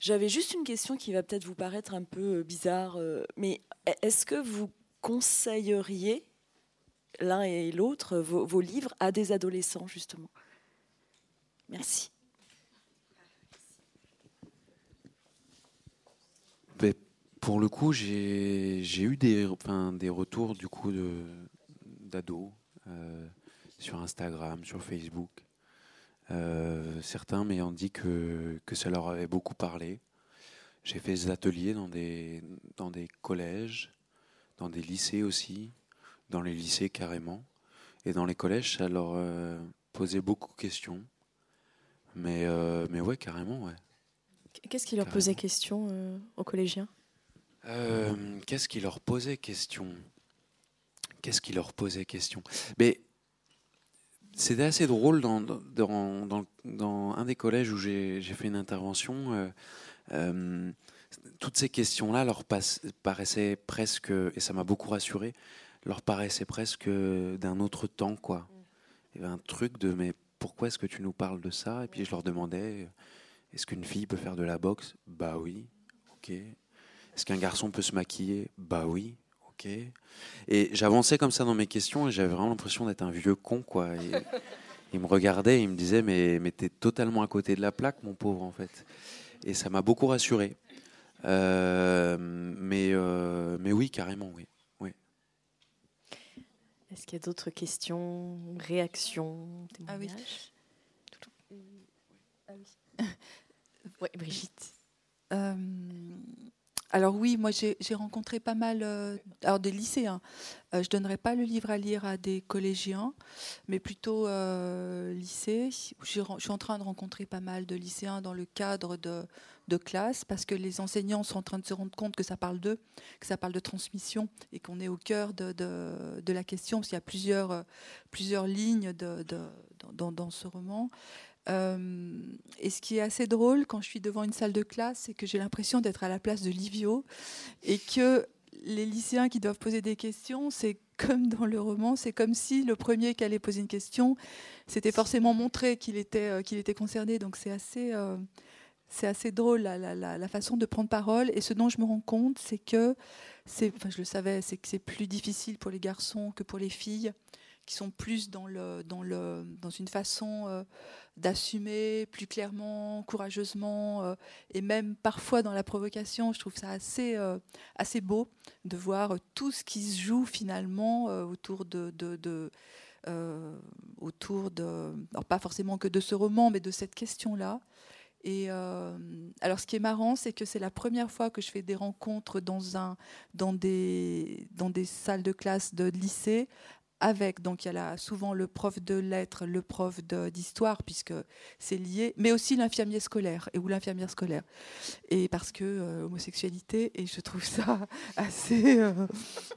J'avais juste une question qui va peut-être vous paraître un peu bizarre, mais est-ce que vous conseilleriez l'un et l'autre vos livres à des adolescents justement? Merci. Pour le coup, j'ai eu des, enfin, des retours du coup d'ados euh, sur Instagram, sur Facebook. Euh, certains m'ayant dit que, que ça leur avait beaucoup parlé. J'ai fait des ateliers dans des, dans des collèges, dans des lycées aussi, dans les lycées carrément. Et dans les collèges, ça leur euh, posait beaucoup de questions. Mais, mais ouais, carrément, ouais. Qu'est-ce qui leur posait question aux collégiens? Euh, qu'est-ce qui leur posait question? Qu'est-ce qui leur posait question? Mais c'était assez drôle dans, un des collèges où j'ai fait une intervention. Euh, euh, toutes ces questions-là leur paraissaient presque, et ça m'a beaucoup rassuré, leur paraissaient presque d'un autre temps. quoi. Il y avait un truc de mais pourquoi est-ce que tu nous parles de ça? Et puis je leur demandais est-ce qu'une fille peut faire de la boxe? Bah oui, ok. Est-ce qu'un garçon peut se maquiller? Bah oui, ok. Et j'avançais comme ça dans mes questions et j'avais vraiment l'impression d'être un vieux con, quoi. il me regardait et il me disait Mais, mais t'es totalement à côté de la plaque, mon pauvre, en fait. Et ça m'a beaucoup rassuré. Euh, mais, euh, mais oui, carrément, oui. oui. Est-ce qu'il y a d'autres questions, réactions, témoignages? Ah oui. oui. Brigitte. Euh, alors oui, moi j'ai rencontré pas mal euh, alors des lycéens. Euh, je donnerai pas le livre à lire à des collégiens, mais plutôt euh, lycée. Je suis en train de rencontrer pas mal de lycéens dans le cadre de, de classe parce que les enseignants sont en train de se rendre compte que ça parle d'eux, que ça parle de transmission et qu'on est au cœur de, de, la question parce qu'il y a plusieurs, plusieurs lignes de, dans, ce roman. Euh, et ce qui est assez drôle quand je suis devant une salle de classe, c'est que j'ai l'impression d'être à la place de Livio et que les lycéens qui doivent poser des questions, c'est comme dans le roman, c'est comme si le premier qui allait poser une question, c'était forcément montré qu'il était, euh, qu'il était concerné. Donc c'est assez, euh, assez drôle la, façon de prendre parole. Et ce dont je me rends compte, c'est que, je le savais, c'est que c'est plus difficile pour les garçons que pour les filles qui sont plus dans, le, dans, le, dans une façon euh, d'assumer plus clairement, courageusement, euh, et même parfois dans la provocation. Je trouve ça assez, euh, assez beau de voir tout ce qui se joue finalement autour de... autour de, alors pas forcément que de ce roman, mais de cette question-là. Et alors, ce qui est marrant, c'est que c'est la première fois que je fais des rencontres dans, un, dans, des, dans des salles de classe de lycée avec, donc il y a souvent le prof de lettres, le prof d'histoire, puisque c'est lié, mais aussi l'infirmier scolaire, et ou l'infirmière scolaire. Et parce que euh, homosexualité, et je trouve ça assez... Euh,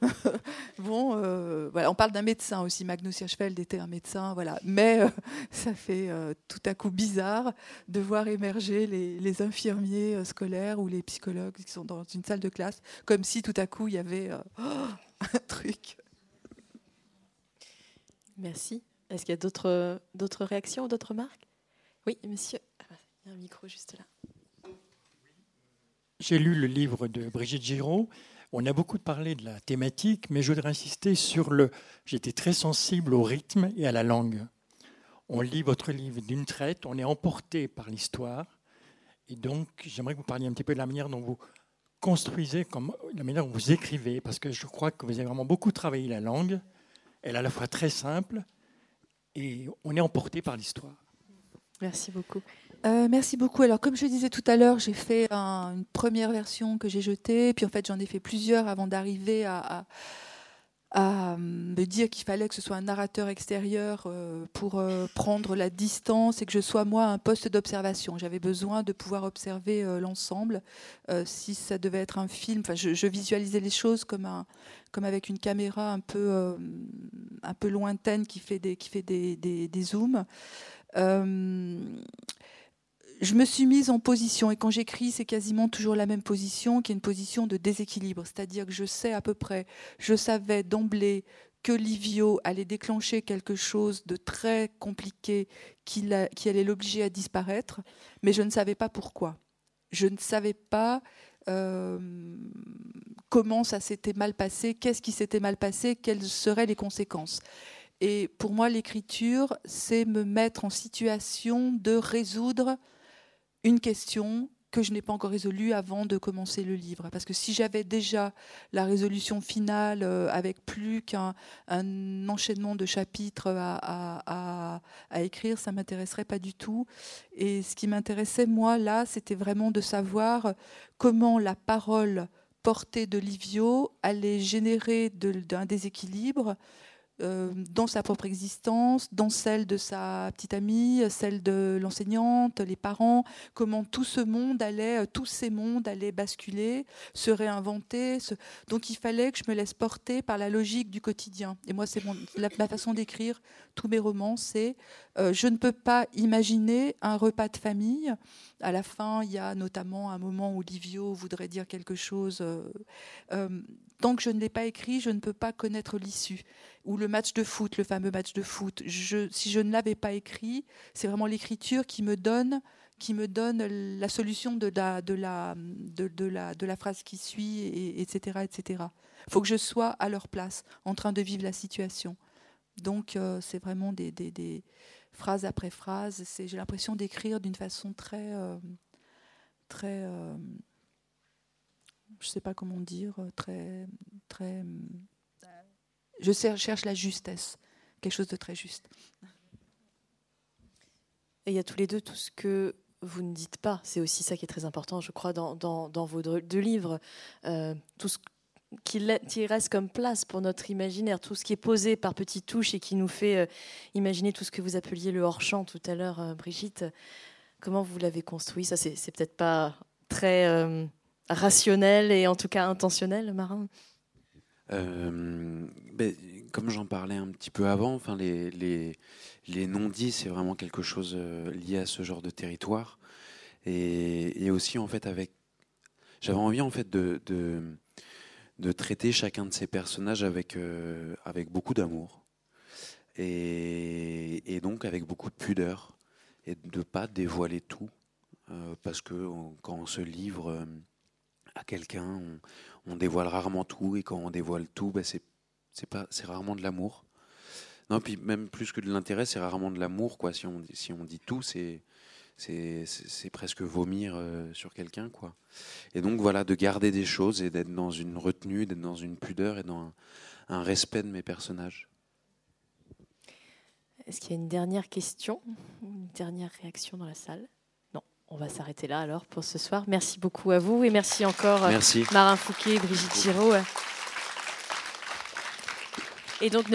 bon, euh, voilà, on parle d'un médecin aussi, Magnus Hirschfeld était un médecin, voilà, mais ça fait tout à coup bizarre de voir émerger les, les, infirmiers scolaires ou les psychologues qui sont dans une salle de classe, comme si tout à coup il y avait un truc Merci. Est-ce qu'il y a d'autres, réactions ou d'autres marques Oui, monsieur. Ah, il y a un micro juste là. J'ai lu le livre de Brigitte Giraud. On a beaucoup parlé de la thématique, mais je voudrais insister sur le. J'étais très sensible au rythme et à la langue. On lit votre livre d'une traite, on est emporté par l'histoire. Et donc, j'aimerais que vous parliez un petit peu de la manière dont vous construisez, comme, la manière dont vous écrivez, parce que je crois que vous avez vraiment beaucoup travaillé la langue elle est à la fois très simple et on est emporté par l'histoire. Merci beaucoup. Euh, merci beaucoup. Alors, comme je disais tout à l'heure, j'ai fait une première version que j'ai jetée, puis en fait, j'en ai fait plusieurs avant d'arriver à, à me dire qu'il fallait que ce soit un narrateur extérieur euh, pour euh, prendre la distance et que je sois moi un poste d'observation. J'avais besoin de pouvoir observer euh, l'ensemble. si ça devait être un film, enfin, je, visualisais les choses comme, un, comme avec une caméra un peu, un peu lointaine qui fait des, qui fait des, des zooms je me suis mise en position, et quand j'écris, c'est quasiment toujours la même position, qui est une position de déséquilibre. C'est-à-dire que je sais à peu près, je savais d'emblée que Livio allait déclencher quelque chose de très compliqué qui, allait l'obliger à disparaître, mais je ne savais pas pourquoi. Je ne savais pas euh, comment ça s'était mal passé, qu'est-ce qui s'était mal passé, quelles seraient les conséquences. Et pour moi, l'écriture, c'est me mettre en situation de résoudre une question que je n'ai pas encore résolue avant de commencer le livre. Parce que si j'avais déjà la résolution finale euh, avec plus qu'un enchaînement de chapitres à, écrire, ça m'intéresserait pas du tout. Et ce qui m'intéressait, moi, là, c'était vraiment de savoir comment la parole portée de Livio allait générer d'un déséquilibre euh, dans sa propre existence, dans celle de sa petite amie, celle de l'enseignante, les parents, comment tout ce monde allait, euh, tous ces mondes allaient basculer, se réinventer. Donc il fallait que je me laisse porter par la logique du quotidien. Et moi, c'est ma façon d'écrire tous mes romans, c'est euh, je ne peux pas imaginer un repas de famille. À la fin, il y a notamment un moment où Livio voudrait dire quelque chose. Tant que je ne l'ai pas écrit, je ne peux pas connaître l'issue ou le match de foot, le fameux match de foot. Si je ne l'avais pas écrit, c'est vraiment l'écriture qui me donne qui me donne la solution de la, de la, de, la, de la phrase qui suit, et, etc. etc. Il faut que je sois à leur place, en train de vivre la situation. Donc, euh, c'est vraiment des, phrases après phrases. J'ai l'impression d'écrire d'une façon très. Euh, très euh, je ne sais pas comment dire, très. très je cherche la justesse, quelque chose de très juste. Et il y a tous les deux tout ce que vous ne dites pas. C'est aussi ça qui est très important, je crois, dans, vos deux livres. Euh, tout ce qui, reste comme place pour notre imaginaire, tout ce qui est posé par petites touches et qui nous fait euh, imaginer tout ce que vous appeliez le hors-champ tout à l'heure, euh, Brigitte. Comment vous l'avez construit? Ça, c'est peut-être pas très rationnel et en tout cas intentionnel, Marin euh, ben, comme j'en parlais un petit peu avant, enfin, les, non-dits, c'est vraiment quelque chose euh, lié à ce genre de territoire. Et, aussi, en fait, avec. J'avais envie, en fait, de, traiter chacun de ces personnages avec, euh, avec beaucoup d'amour. Et, donc, avec beaucoup de pudeur. Et de ne pas dévoiler tout. parce que quand on se livre à quelqu'un, on, dévoile rarement tout, et quand on dévoile tout, ben c'est pas c'est rarement de l'amour. Non, puis même plus que de l'intérêt, c'est rarement de l'amour, quoi. Si on si on dit tout, c'est c'est presque vomir euh, sur quelqu'un, quoi. Et donc voilà, de garder des choses et d'être dans une retenue, d'être dans une pudeur et dans un respect de mes personnages. Est-ce qu'il y a une dernière question, une dernière réaction dans la salle? On va s'arrêter là alors pour ce soir. Merci beaucoup à vous et merci encore merci. Marin Fouquet, Brigitte Giraud. Et donc